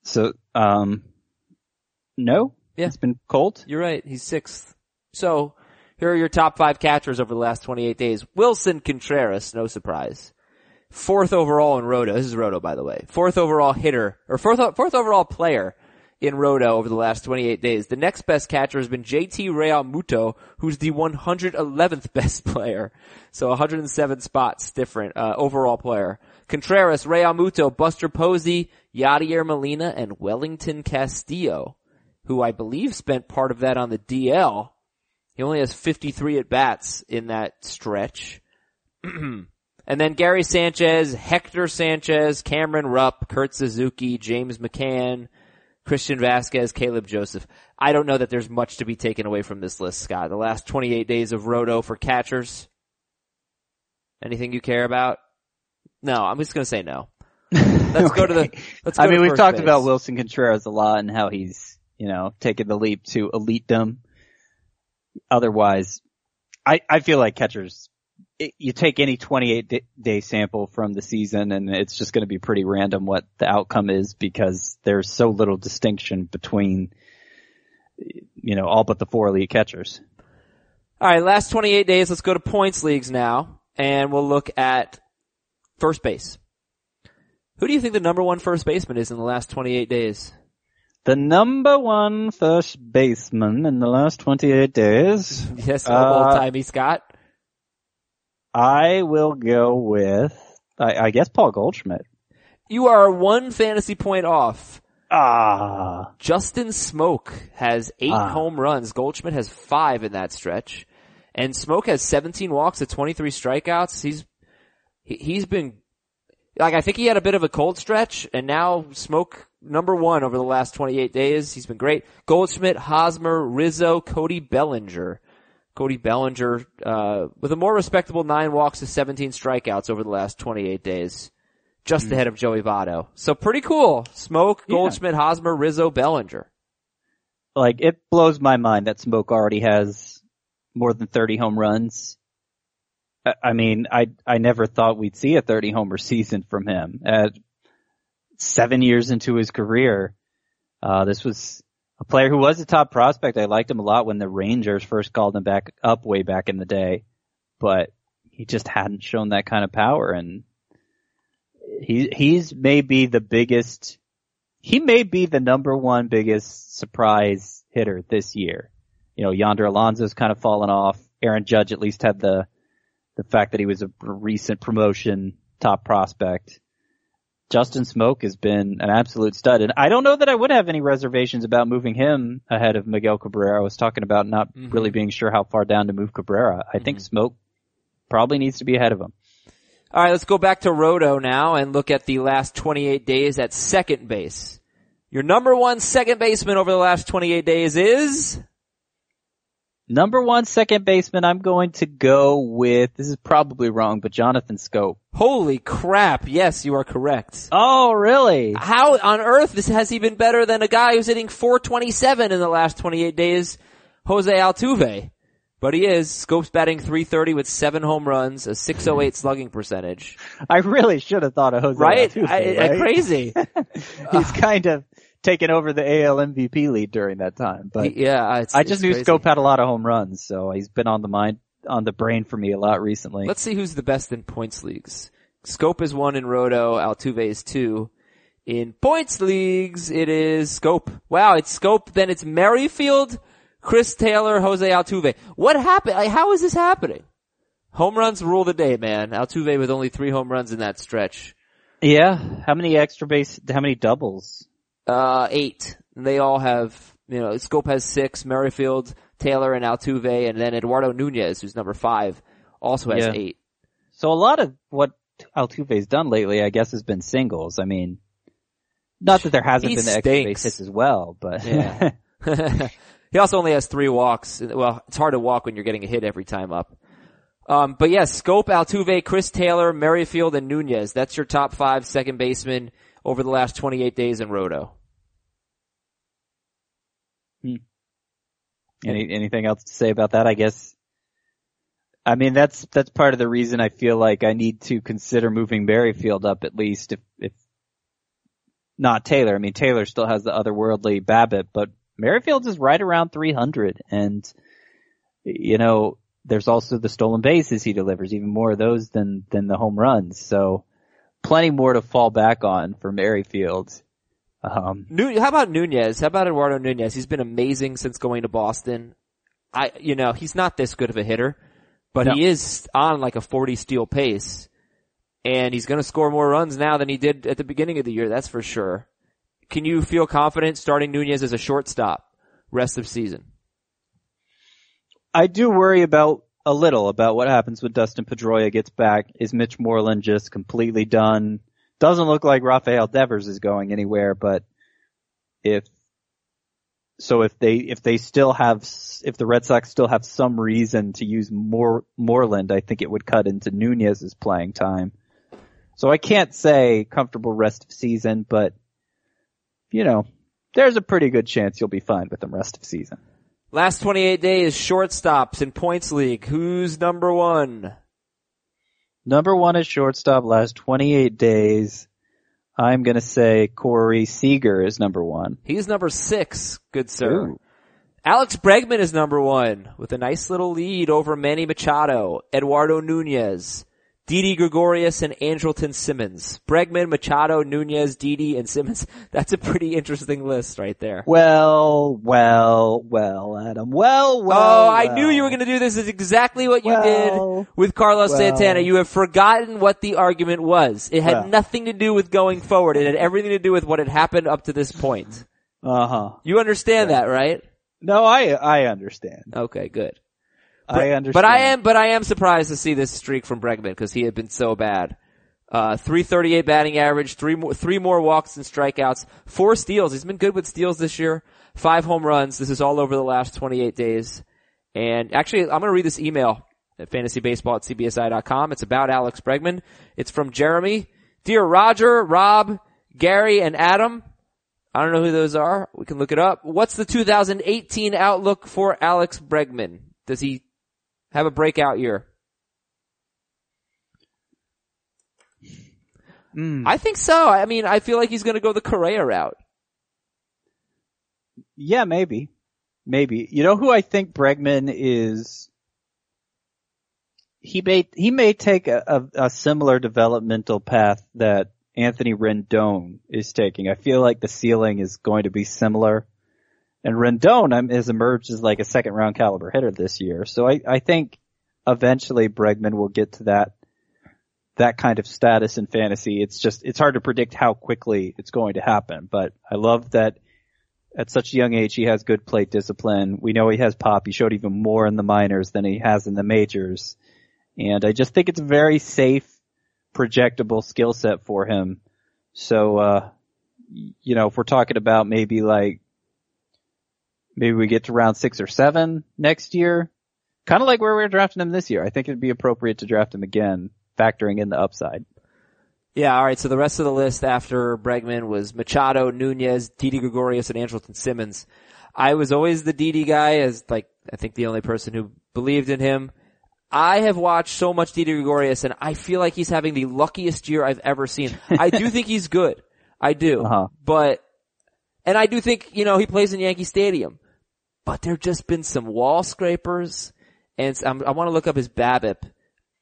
So, um, no. Yeah. It's been cold. You're right. He's sixth. So here are your top five catchers over the last 28 days. Willson Contreras, no surprise. Fourth overall in Roto. This is Roto, by the way. Fourth overall hitter, or fourth, fourth overall player in Roto over the last 28 days. The next best catcher has been JT Realmuto, who's the 111th [LAUGHS] best player. So 107 spots different, uh, overall player. Contreras, Realmuto, Buster Posey, Yadier Molina, and Wellington Castillo, who I believe spent part of that on the DL. He only has 53 at bats in that stretch. [CLEARS THROAT] and then Gary Sanchez, Hector Sanchez, Cameron Rupp, Kurt Suzuki, James McCann, Christian Vazquez, Caleb Joseph. I don't know that there's much to be taken away from this list, Scott. The last 28 days of Roto for catchers. Anything you care about? No, I'm just gonna say no. [LAUGHS] Let's go to the, let's go I mean, to we've talked base. about Willson Contreras a lot and how he's, you know, taking the leap to elitedom. Otherwise, I, I feel like catchers, it, you take any 28 day, sample from the season and it's just going to be pretty random what the outcome is because there's so little distinction between, you know, all but the four elite catchers. Alright, last 28 days, let's go to points leagues now, and we'll look at first base. Who do you think the number one first baseman is in the last 28 days? The number one first baseman in the last 28 days, Yes, Uh, old timey Scott. I will go with, I, I guess Paul Goldschmidt. You are one fantasy point off. Ah, Justin Smoak has eight Ah. home runs. Goldschmidt has five in that stretch. And Smoak has 17 walks at 23 strikeouts. He's, he, he's been, like I think he had a bit of a cold stretch and now Smoak number one over the last 28 days. He's been great. Goldschmidt, Hosmer, Rizzo, Cody Bellinger. Cody Bellinger, uh, with a more respectable nine walks to 17 strikeouts over the last 28 days. Just ahead of Joey Votto. So pretty cool. Smoak, Yeah. Goldschmidt, Hosmer, Rizzo, Bellinger. like it blows my mind that Smoak already has more than 30 home runs. I, I mean, I, I never thought we'd see a 30 homer season from him at seven years into his career. Uh, this was a player who was a top prospect. I liked him a lot when the Rangers first called him back up way back in the day, but he just hadn't shown that kind of power and he, he's maybe the biggest, he may be the number one biggest surprise hitter this year. you know, Yonder Alonso's kind of fallen off. Aaron Judge at least had the, the fact that he was a recent promotion top prospect. Justin Smoak has been an absolute stud. And I don't know that I would have any reservations about moving him ahead of Miguel Cabrera. I was talking about not Mhm. really being sure how far down to move Cabrera. I think Smoak probably needs to be ahead of him. All right, let's go back to Roto now and look at the last 28 days at second base. Your number one second baseman over the last 28 days is Number one second baseman, I'm going to go with, this is probably wrong, but Jonathan Schoop. holy crap. Yes, you are correct. Oh, really? How on earth this has he been better than a guy who's hitting 427 in the last 28 days, Jose Altuve? But he is. Schoop's batting 330 with seven home runs, a 608 slugging percentage. I really should have thought of Jose Right? Altuve, I, I- right? crazy. [LAUGHS] He's kind of taken over the AL MVP lead during that time, but yeah, it's, I just knew crazy. Schoop had a lot of home runs, so he's been on the mind, on the brain for me a lot recently. Let's see who's the best in points leagues. Schoop is one in Roto, Altuve is two. In points leagues, it is Schoop. Wow, it's Schoop, then it's Merrifield, Chris Taylor, Jose Altuve. What happened? Like, how is this happening? Home runs rule the day, man. Altuve with only three home runs in that stretch. yeah, how many extra base, how many doubles? Uh, eight. They all have, you know, Schoop has six, Merrifield, Taylor, and Altuve, and then Eduardo Nunez, who's number five, also has Yeah. eight. So a lot of what Altuve's done lately, I guess, has been singles. I mean, not that there hasn't He been the extra base hits as well, but Yeah. [LAUGHS] [LAUGHS] he also only has three walks. Well, it's hard to walk when you're getting a hit every time up. Um, but yes, Schoop, Altuve, Chris Taylor, Merrifield, and Nunez. That's your top five second basemen over the last 28 days in Roto. Hmm. Any, anything else to say about that? I guess. I mean, that's, that's part of the reason I feel like I need to consider moving Merrifield up at least if, if not Taylor. I mean, Taylor still has the otherworldly BABIP, but Merrifield is right around 300 and, you know, there's also the stolen bases he delivers, even more of those than, than the home runs. So plenty more to fall back on for Merrifield. Um, Nu- how about Nunez? How about Eduardo Nunez? He's been amazing since going to Boston. I, you know, he's not this good of a hitter, but No. he is on like a 40 steal pace. And he's gonna score more runs now than he did at the beginning of the year, that's for sure. Can you feel confident starting Nunez as a shortstop rest of season? I do worry about a little about what happens when Dustin Pedroia gets back. Is Mitch Moreland just completely done? Doesn't look like Rafael Devers is going anywhere, but if so, if they if they still have if the Red Sox still have some reason to use more Moreland, I think it would cut into Nunez's playing time. So I can't say comfortable rest of season, but you know, there's a pretty good chance you'll be fine with them rest of season. Last 28 days, shortstops in points league. Who's number one? Number one is shortstop last 28 days. I'm gonna say Corey Seager is number one. He's number six, good sir. Ooh. Alex Bregman is number one with a nice little lead over Manny Machado, Eduardo Nunez, Didi Gregorius, and Andrelton Simmons. Bregman, Machado, Nunez, Didi, and Simmons. [LAUGHS] That's a pretty interesting list right there. Well, well, well, Adam. Well, well. oh, I well. knew you were going to do this. Is exactly what you Well, did with Carlos well. Santana. You have forgotten what the argument was. It had nothing to do with going forward. It had everything to do with what had happened up to this point. Uh huh. You understand that, right? No, I I understand. Okay, good. I understand. But I am, but I am surprised to see this streak from Bregman because he had been so bad. Uh, 338 batting average, three more, three more walks and strikeouts, four steals. He's been good with steals this year. Five home runs. This is all over the last 28 days. And actually, I'm going to read this email at fantasybaseball at cbsi.com. It's about Alex Bregman. It's from Jeremy. Dear Roger, Rob, Gary, and Adam. I don't know who those are. We can look it up. What's the 2018 outlook for Alex Bregman? Does he have a breakout year? Mm. I think so. I mean, I feel like he's going to go the Correa route. Yeah, maybe. Maybe. You know who I think Bregman is? He may, he may take a, a, a similar developmental path that Anthony Rendon is taking. I feel like the ceiling is going to be similar. And Rendon has emerged as like a second round caliber hitter this year. So I, I think eventually Bregman will get to that, that kind of status in fantasy. It's just, it's hard to predict how quickly it's going to happen, but I love that at such a young age he has good plate discipline. We know he has pop. He showed even more in the minors than he has in the majors. And I just think it's a very safe, projectable skill set for him. So, uh, you know, if we're talking about maybe like, maybe we get to round six or seven next year, kind of like where we are drafting him this year. I think it'd be appropriate to draft him again, factoring in the upside. Yeah, all right. So the rest of the list after Bregman was Machado, Nunez, Didi Gregorius, and Andrelton Simmons. I was always the Didi guy as like, I think the only person who believed in him. I have watched so much Didi Gregorius and I feel like he's having the luckiest year I've ever seen. I do think he's good. I do. [LAUGHS] Uh-huh. But, and I do think, you know, he plays in Yankee Stadium. But there just been some wall scrapers and I'm, i want to look up his BABIP.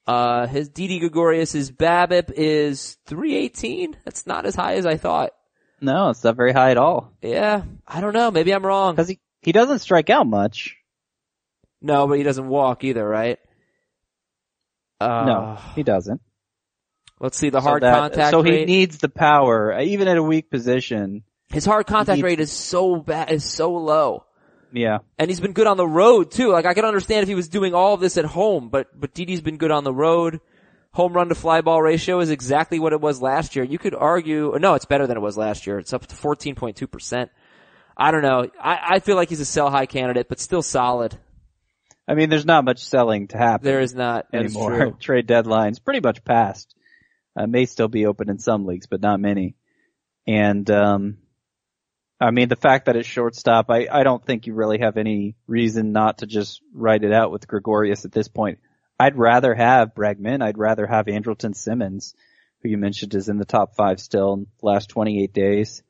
Uh, his Didi Gregorius' BABIP is 318. That's not as high as I thought. No, it's not very high at all. Yeah, I don't know. Maybe I'm wrong. Cause he, he doesn't strike out much. No, but he doesn't walk either, right? Uh, No, he doesn't. Let's see the So hard that- contact So he rate. needs the power, even at a weak position. His hard contact needs- rate is so bad, is so low. Yeah. And he's been good on the road too. Like I could understand if he was doing all of this at home, but, but Didi's been good on the road. Home run to fly ball ratio is exactly what it was last year. You could argue, no, it's better than it was last year. It's up to 14.2%. I don't know. I, I feel like he's a sell high candidate, but still solid. I mean, there's not much selling to happen There is not anymore. [LAUGHS] Trade deadline's pretty much passed. Uh, may still be open in some leagues, but not many. And, um, I mean, the fact that it's shortstop, I, I don't think you really have any reason not to just write it out with Gregorius at this point. I'd rather have Bregman. I'd rather have Andrelton Simmons, who you mentioned is in the top five still in the last 28 days.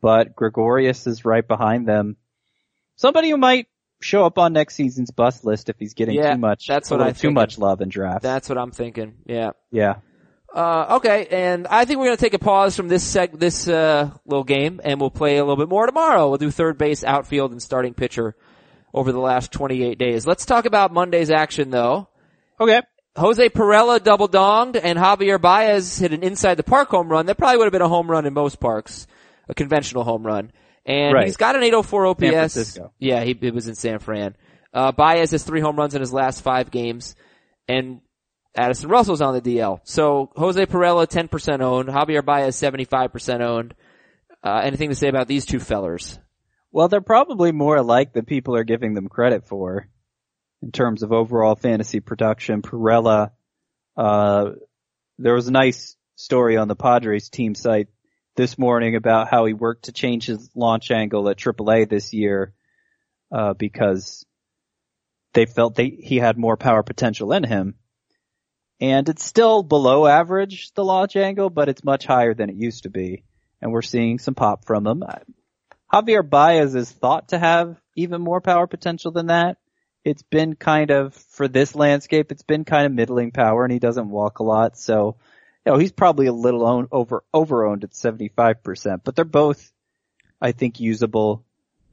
But Gregorius is right behind them. Somebody who might show up on next season's bust list if he's getting Yeah, too much, that's what I too much love in drafts. That's what I'm thinking. Yeah. yeah. Uh, okay, and I think we're gonna take a pause from this seg- this, uh, little game, and we'll play a little bit more tomorrow. We'll do third base, outfield, and starting pitcher over the last 28 days. Let's talk about Monday's action though. Okay. Jose Pirela double donged, and Javier Baez hit an inside the park home run. That probably would have been a home run in most parks, a conventional home run. And Right. he's got an 804 OPS. San Francisco. Yeah, he, it was in San Fran. Uh, Baez has three home runs in his last five games, and Addison Russell's on the DL. So Jose Pirela 10% owned, Javier Baez 75% owned. Uh, anything to say about these two fellers? Well, they're probably more alike than people are giving them credit for in terms of overall fantasy production. Pirela, uh, there was a nice story on the Padres team site this morning about how he worked to change his launch angle at AAA this year, uh, because they felt they, he had more power potential in him. And it's still below average, the launch angle, but it's much higher than it used to be. And we're seeing some pop from him. Javier Baez is thought to have even more power potential than that. It's been kind of, for this landscape, it's been kind of middling power and he doesn't walk a lot. So, you know, he's probably a little over, over owned at 75%, but they're both, I think, usable.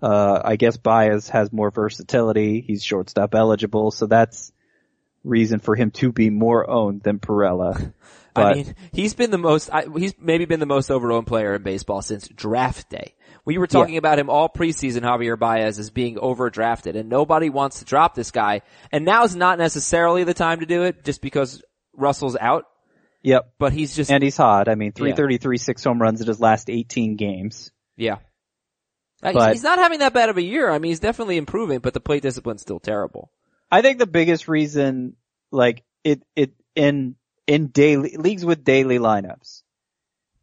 Uh, I guess Baez has more versatility. He's shortstop eligible. So that's reason for him to be more owned than Pirela. [LAUGHS] But I mean, he's been the most, I, he's maybe been the most overowned player in baseball since draft day. We were talking about him all preseason, Javier Baez, as being overdrafted and nobody wants to drop this guy. And now is not necessarily the time to do it just because Russell's out, yep. but he's just, And he's hot. I mean, 333, six home runs in his last 18 games. yeah. Uh, But- he's not having that bad of a year. I mean, he's definitely improving, but the plate discipline's still terrible. I think the biggest reason, like it, it in in daily leagues with daily lineups,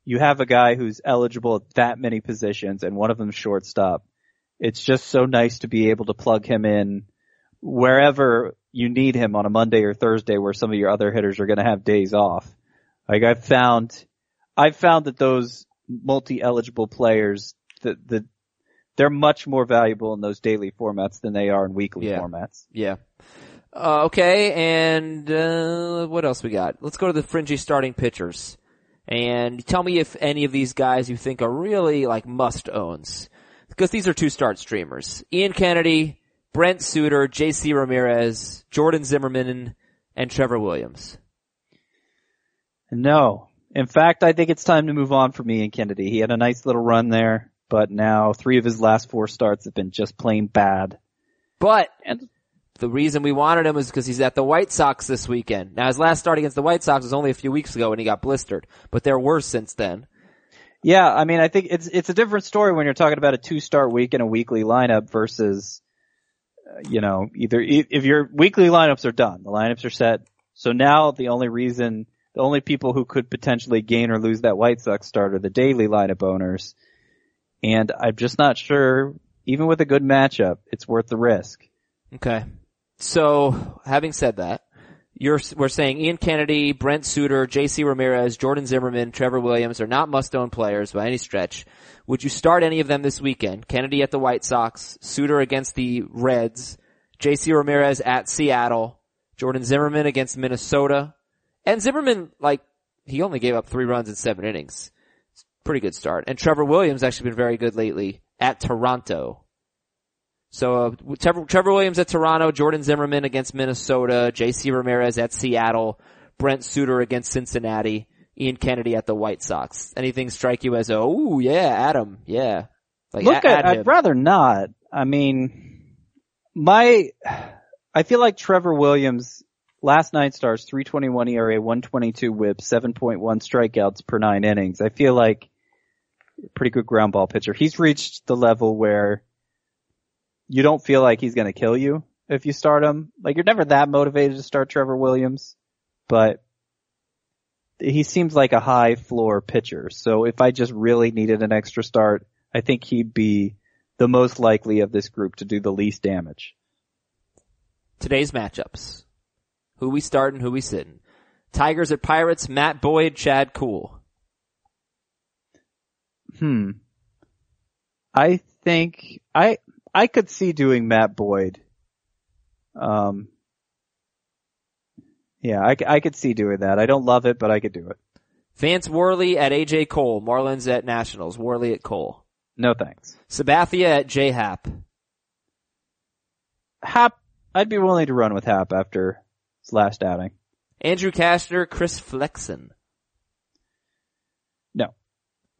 you have a guy who's eligible at that many positions, and one of them shortstop. It's just so nice to be able to plug him in wherever you need him on a Monday or Thursday, where some of your other hitters are going to have days off. Like I've found, I've found that those multi-eligible players, the the they're much more valuable in those daily formats than they are in weekly Yeah. formats. Yeah. Uh, okay, and uh, what else we got? Let's go to the fringy starting pitchers, and tell me if any of these guys you think are really like must owns. because these are two start streamers. Ian Kennedy, Brent Suter, JC Ramirez, Jordan Zimmermann, and Trevor Williams. No. In fact, I think it's time to move on from Ian Kennedy. He had a nice little run there, but now three of his last four starts have been just plain bad. But And the reason we wanted him is because he's at the White Sox this weekend. Now his last start against the White Sox was only a few weeks ago when he got blistered, but they're worse since then. yeah, I mean, I think it's it's a different story when you're talking about a two start week and a weekly lineup versus, uh, you know, either if your weekly lineups are done, the lineups are set. So now the only reason, the only people who could potentially gain or lose that White Sox start are the daily lineup owners. And I'm just not sure, even with a good matchup, it's worth the risk. Okay. So, having said that, you're, we're saying Ian Kennedy, Brent Suter, JC Ramirez, Jordan Zimmermann, Trevor Williams are not must-own players by any stretch. Would you start any of them this weekend? Kennedy at the White Sox, Suter against the Reds, JC Ramirez at Seattle, Jordan Zimmermann against Minnesota, and Zimmermann, like, he only gave up three runs in seven innings. Pretty good start. And Trevor Williams actually been very good lately at Toronto. So uh, Trevor, Trevor Williams at Toronto, Jordan Zimmermann against Minnesota, J.C. Ramirez at Seattle, Brent Suter against Cincinnati, Ian Kennedy at the White Sox. Anything strike you as a, ooh, yeah, Adam, yeah. Like, Look a- at, add him. I'd rather not. I mean, my, I feel like Trevor Williams, last nine starts, 321 ERA, 122 whip, 7.1 strikeouts per nine innings. I feel like pretty good ground ball pitcher. He's reached the level where you don't feel like he's going to kill you if you start him. Like you're never that motivated to start Trevor Williams, but he seems like a high floor pitcher. So if I just really needed an extra start, I think he'd be the most likely of this group to do the least damage. Today's matchups. Who we starting, who we sitting. Tigers at Pirates, Matt Boyd, Chad Kuhl. Hmm. I think I I could see doing Matt Boyd. Um. Yeah, I, I could see doing that. I don't love it, but I could do it. Vance Worley at AJ Cole, Marlins at Nationals, Worley at Cole. No thanks. Sabathia at J Happ. Happ, I'd be willing to run with Happ after his last outing. Andrew Cashner, Chris Flexen.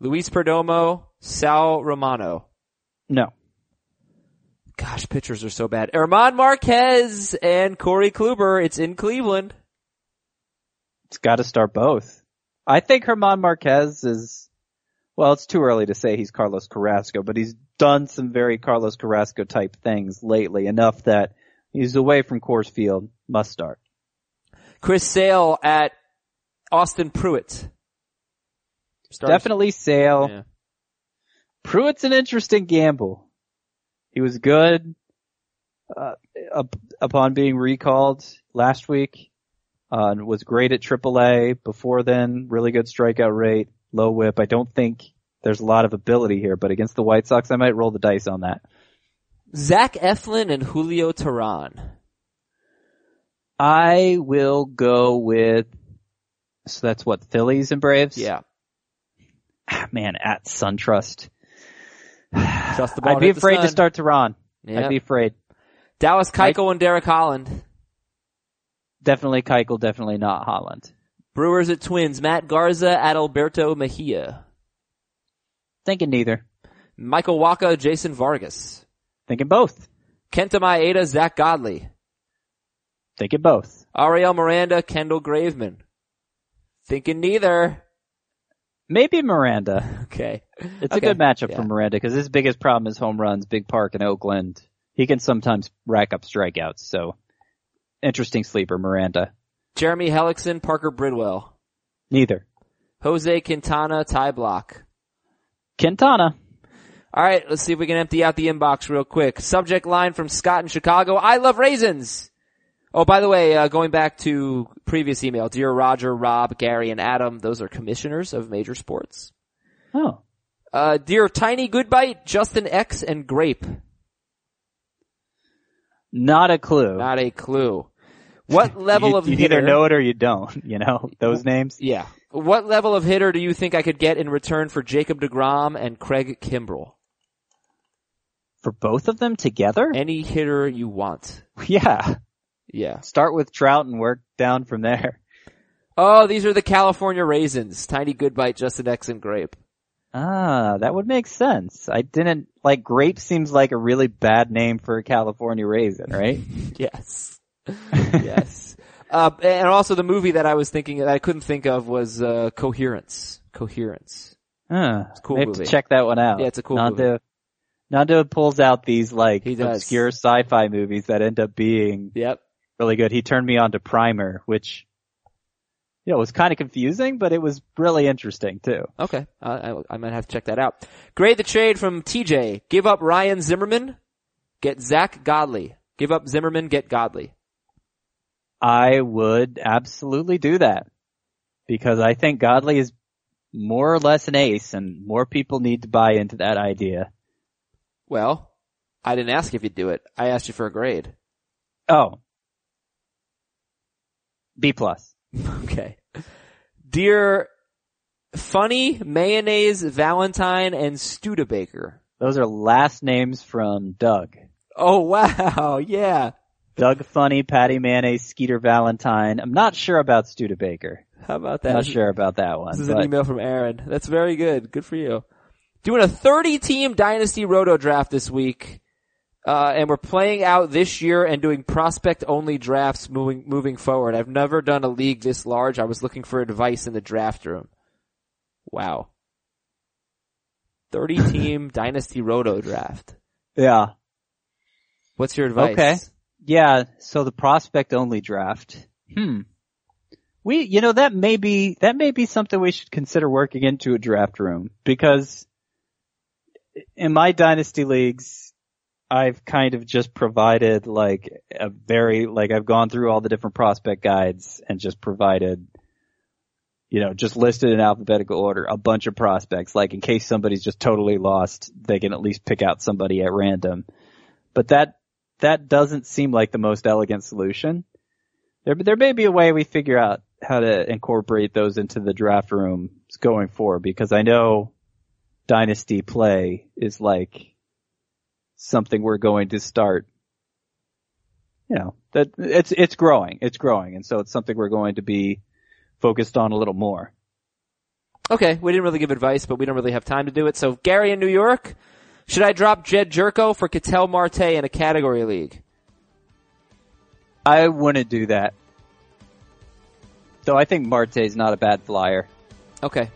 Luis Perdomo, Sal Romano. no. Gosh, pitchers are so bad. German Marquez and Corey Kluber. It's in Cleveland. It's got to start both. I think German Marquez is, well, it's too early to say he's Carlos Carrasco, but he's done some very Carlos Carrasco type things lately, enough that he's away from Coors Field, must start. Chris Sale at Austin Pruitt. Stars- Definitely Sale. Yeah. Pruitt's an interesting gamble. He was good uh, up, upon being recalled last week. Uh, and was great at AAA before then. Really good strikeout rate, low whip. I don't think there's a lot of ability here, but against the White Sox, I might roll the dice on that. Zach Eflin and Julio Teheran. I will go with. So that's what Phillies and Braves. Yeah. [SIGHS] Man, at SunTrust. Trust the ball. I'd be afraid to start Teheran. Yeah. I'd be afraid. Dallas Keuchel and Derek Holland. Definitely Keuchel, definitely not Holland. Brewers at Twins. Matt Garza at Alberto Mejia. Thinking neither. Michael Wacha, Jason Vargas. Thinking both. Kenta Maeda, Zack Godley. Thinking both. Ariel Miranda, Kendall Graveman. Thinking neither. Maybe Miranda. [LAUGHS] Okay. It's Okay. a good matchup Yeah. for Miranda because his biggest problem is home runs, big park in Oakland. He can sometimes rack up strikeouts, so interesting sleeper, Miranda. Jeremy Hellickson, Parker Bridwell. Neither. Jose Quintana, Ty Blach. Quintana. All right, let's see if we can empty out the inbox real quick. Subject line from Scott in Chicago. I love raisins. Oh, by the way, uh, going back to previous email, dear Roger, Rob, Gary, and Adam, those are commissioners of major sports. Oh. Uh, dear Tiny Goodbite, Justin X, and Grape. Not a clue. Not a clue. What [LAUGHS] level you, of you hitter? either know it or you don't, you know, [LAUGHS] those names. Yeah. What level of hitter do you think I could get in return for Jacob DeGrom and Craig Kimbrel? For both of them together? Any hitter you want. [LAUGHS] Yeah. Yeah. Start with Trout and work down from there. Oh, these are the California raisins. Tiny good bite, Justin X and grape. Ah, that would make sense. I didn't, like, grape seems like a really bad name for a California raisin, right? [LAUGHS] Yes. yes. [LAUGHS] Uh, and also the movie that I was thinking that I couldn't think of was, uh, Coherence. Coherence. Huh. cool movie. to check that one out. Yeah, it's a cool Nando, movie. Nando pulls out these like obscure sci-fi movies that end up being Yep. Really good. He turned me on to Primer, which, you know, was kind of confusing, but it was really interesting too. Okay. I, I, I might have to check that out. Grade the trade from TJ. Give up Ryan Zimmerman. Get Zack Godley. Give up Zimmerman. Get Godley. I would absolutely do that because I think Godley is more or less an ace and more people need to buy into that idea. Well, I didn't ask if you'd do it. I asked you for a grade. Oh. B plus. Okay. Dear Funnie, Mayonnaise, Valentine, and Studebaker. Those are last names from Doug. Oh wow, yeah. Doug Funnie, Patty Mayonnaise, Skeeter Valentine. I'm not sure about Studebaker. How about that? Not sure about that one. This is but- an email from Aaron. That's very good. Good for you. Doing a 30 team dynasty roto draft this week. Uh, and we're playing out this year and doing prospect only drafts moving, moving forward. I've never done a league this large. I was looking for advice in the draft room. Wow. 30 [LAUGHS] team dynasty roto draft. Yeah. What's your advice? Okay. Yeah, so the prospect only draft. Hmm. We, you know, that may be, that may be something we should consider working into a draft room because in my dynasty leagues, I've kind of just provided like a very, like I've gone through all the different prospect guides and just provided, you know, just listed in alphabetical order a bunch of prospects, like in case somebody's just totally lost, they can at least pick out somebody at random. But that, that doesn't seem like the most elegant solution. There, there may be a way we figure out how to incorporate those into the draft room going forward because I know dynasty play is like something we're going to start. You know, that it's, it's growing, it's growing. And so it's something we're going to be focused on a little more. Okay, we didn't really give advice, but we don't really have time to do it. So Gary in New York, should I drop Jed Gyorko for Ketel Marte in a category league? I wouldn't do that. Though I think Marte's not a bad flyer. Okay.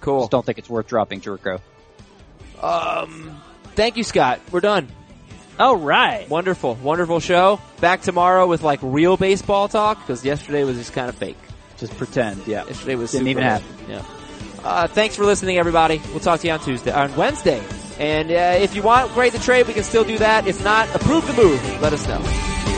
Cool. Just don't think it's worth dropping Gyorko. Um, thank you, Scott. We're done. All right. Wonderful, wonderful show. Back tomorrow with like real baseball talk because yesterday was just kind of fake. Just pretend, yeah. Yesterday was Didn't even happen. Yeah. Uh, thanks for listening, everybody. We'll talk to you on Tuesday, on Wednesday. And uh, if you want grade the trade, we can still do that. If not, approve the move. Let us know.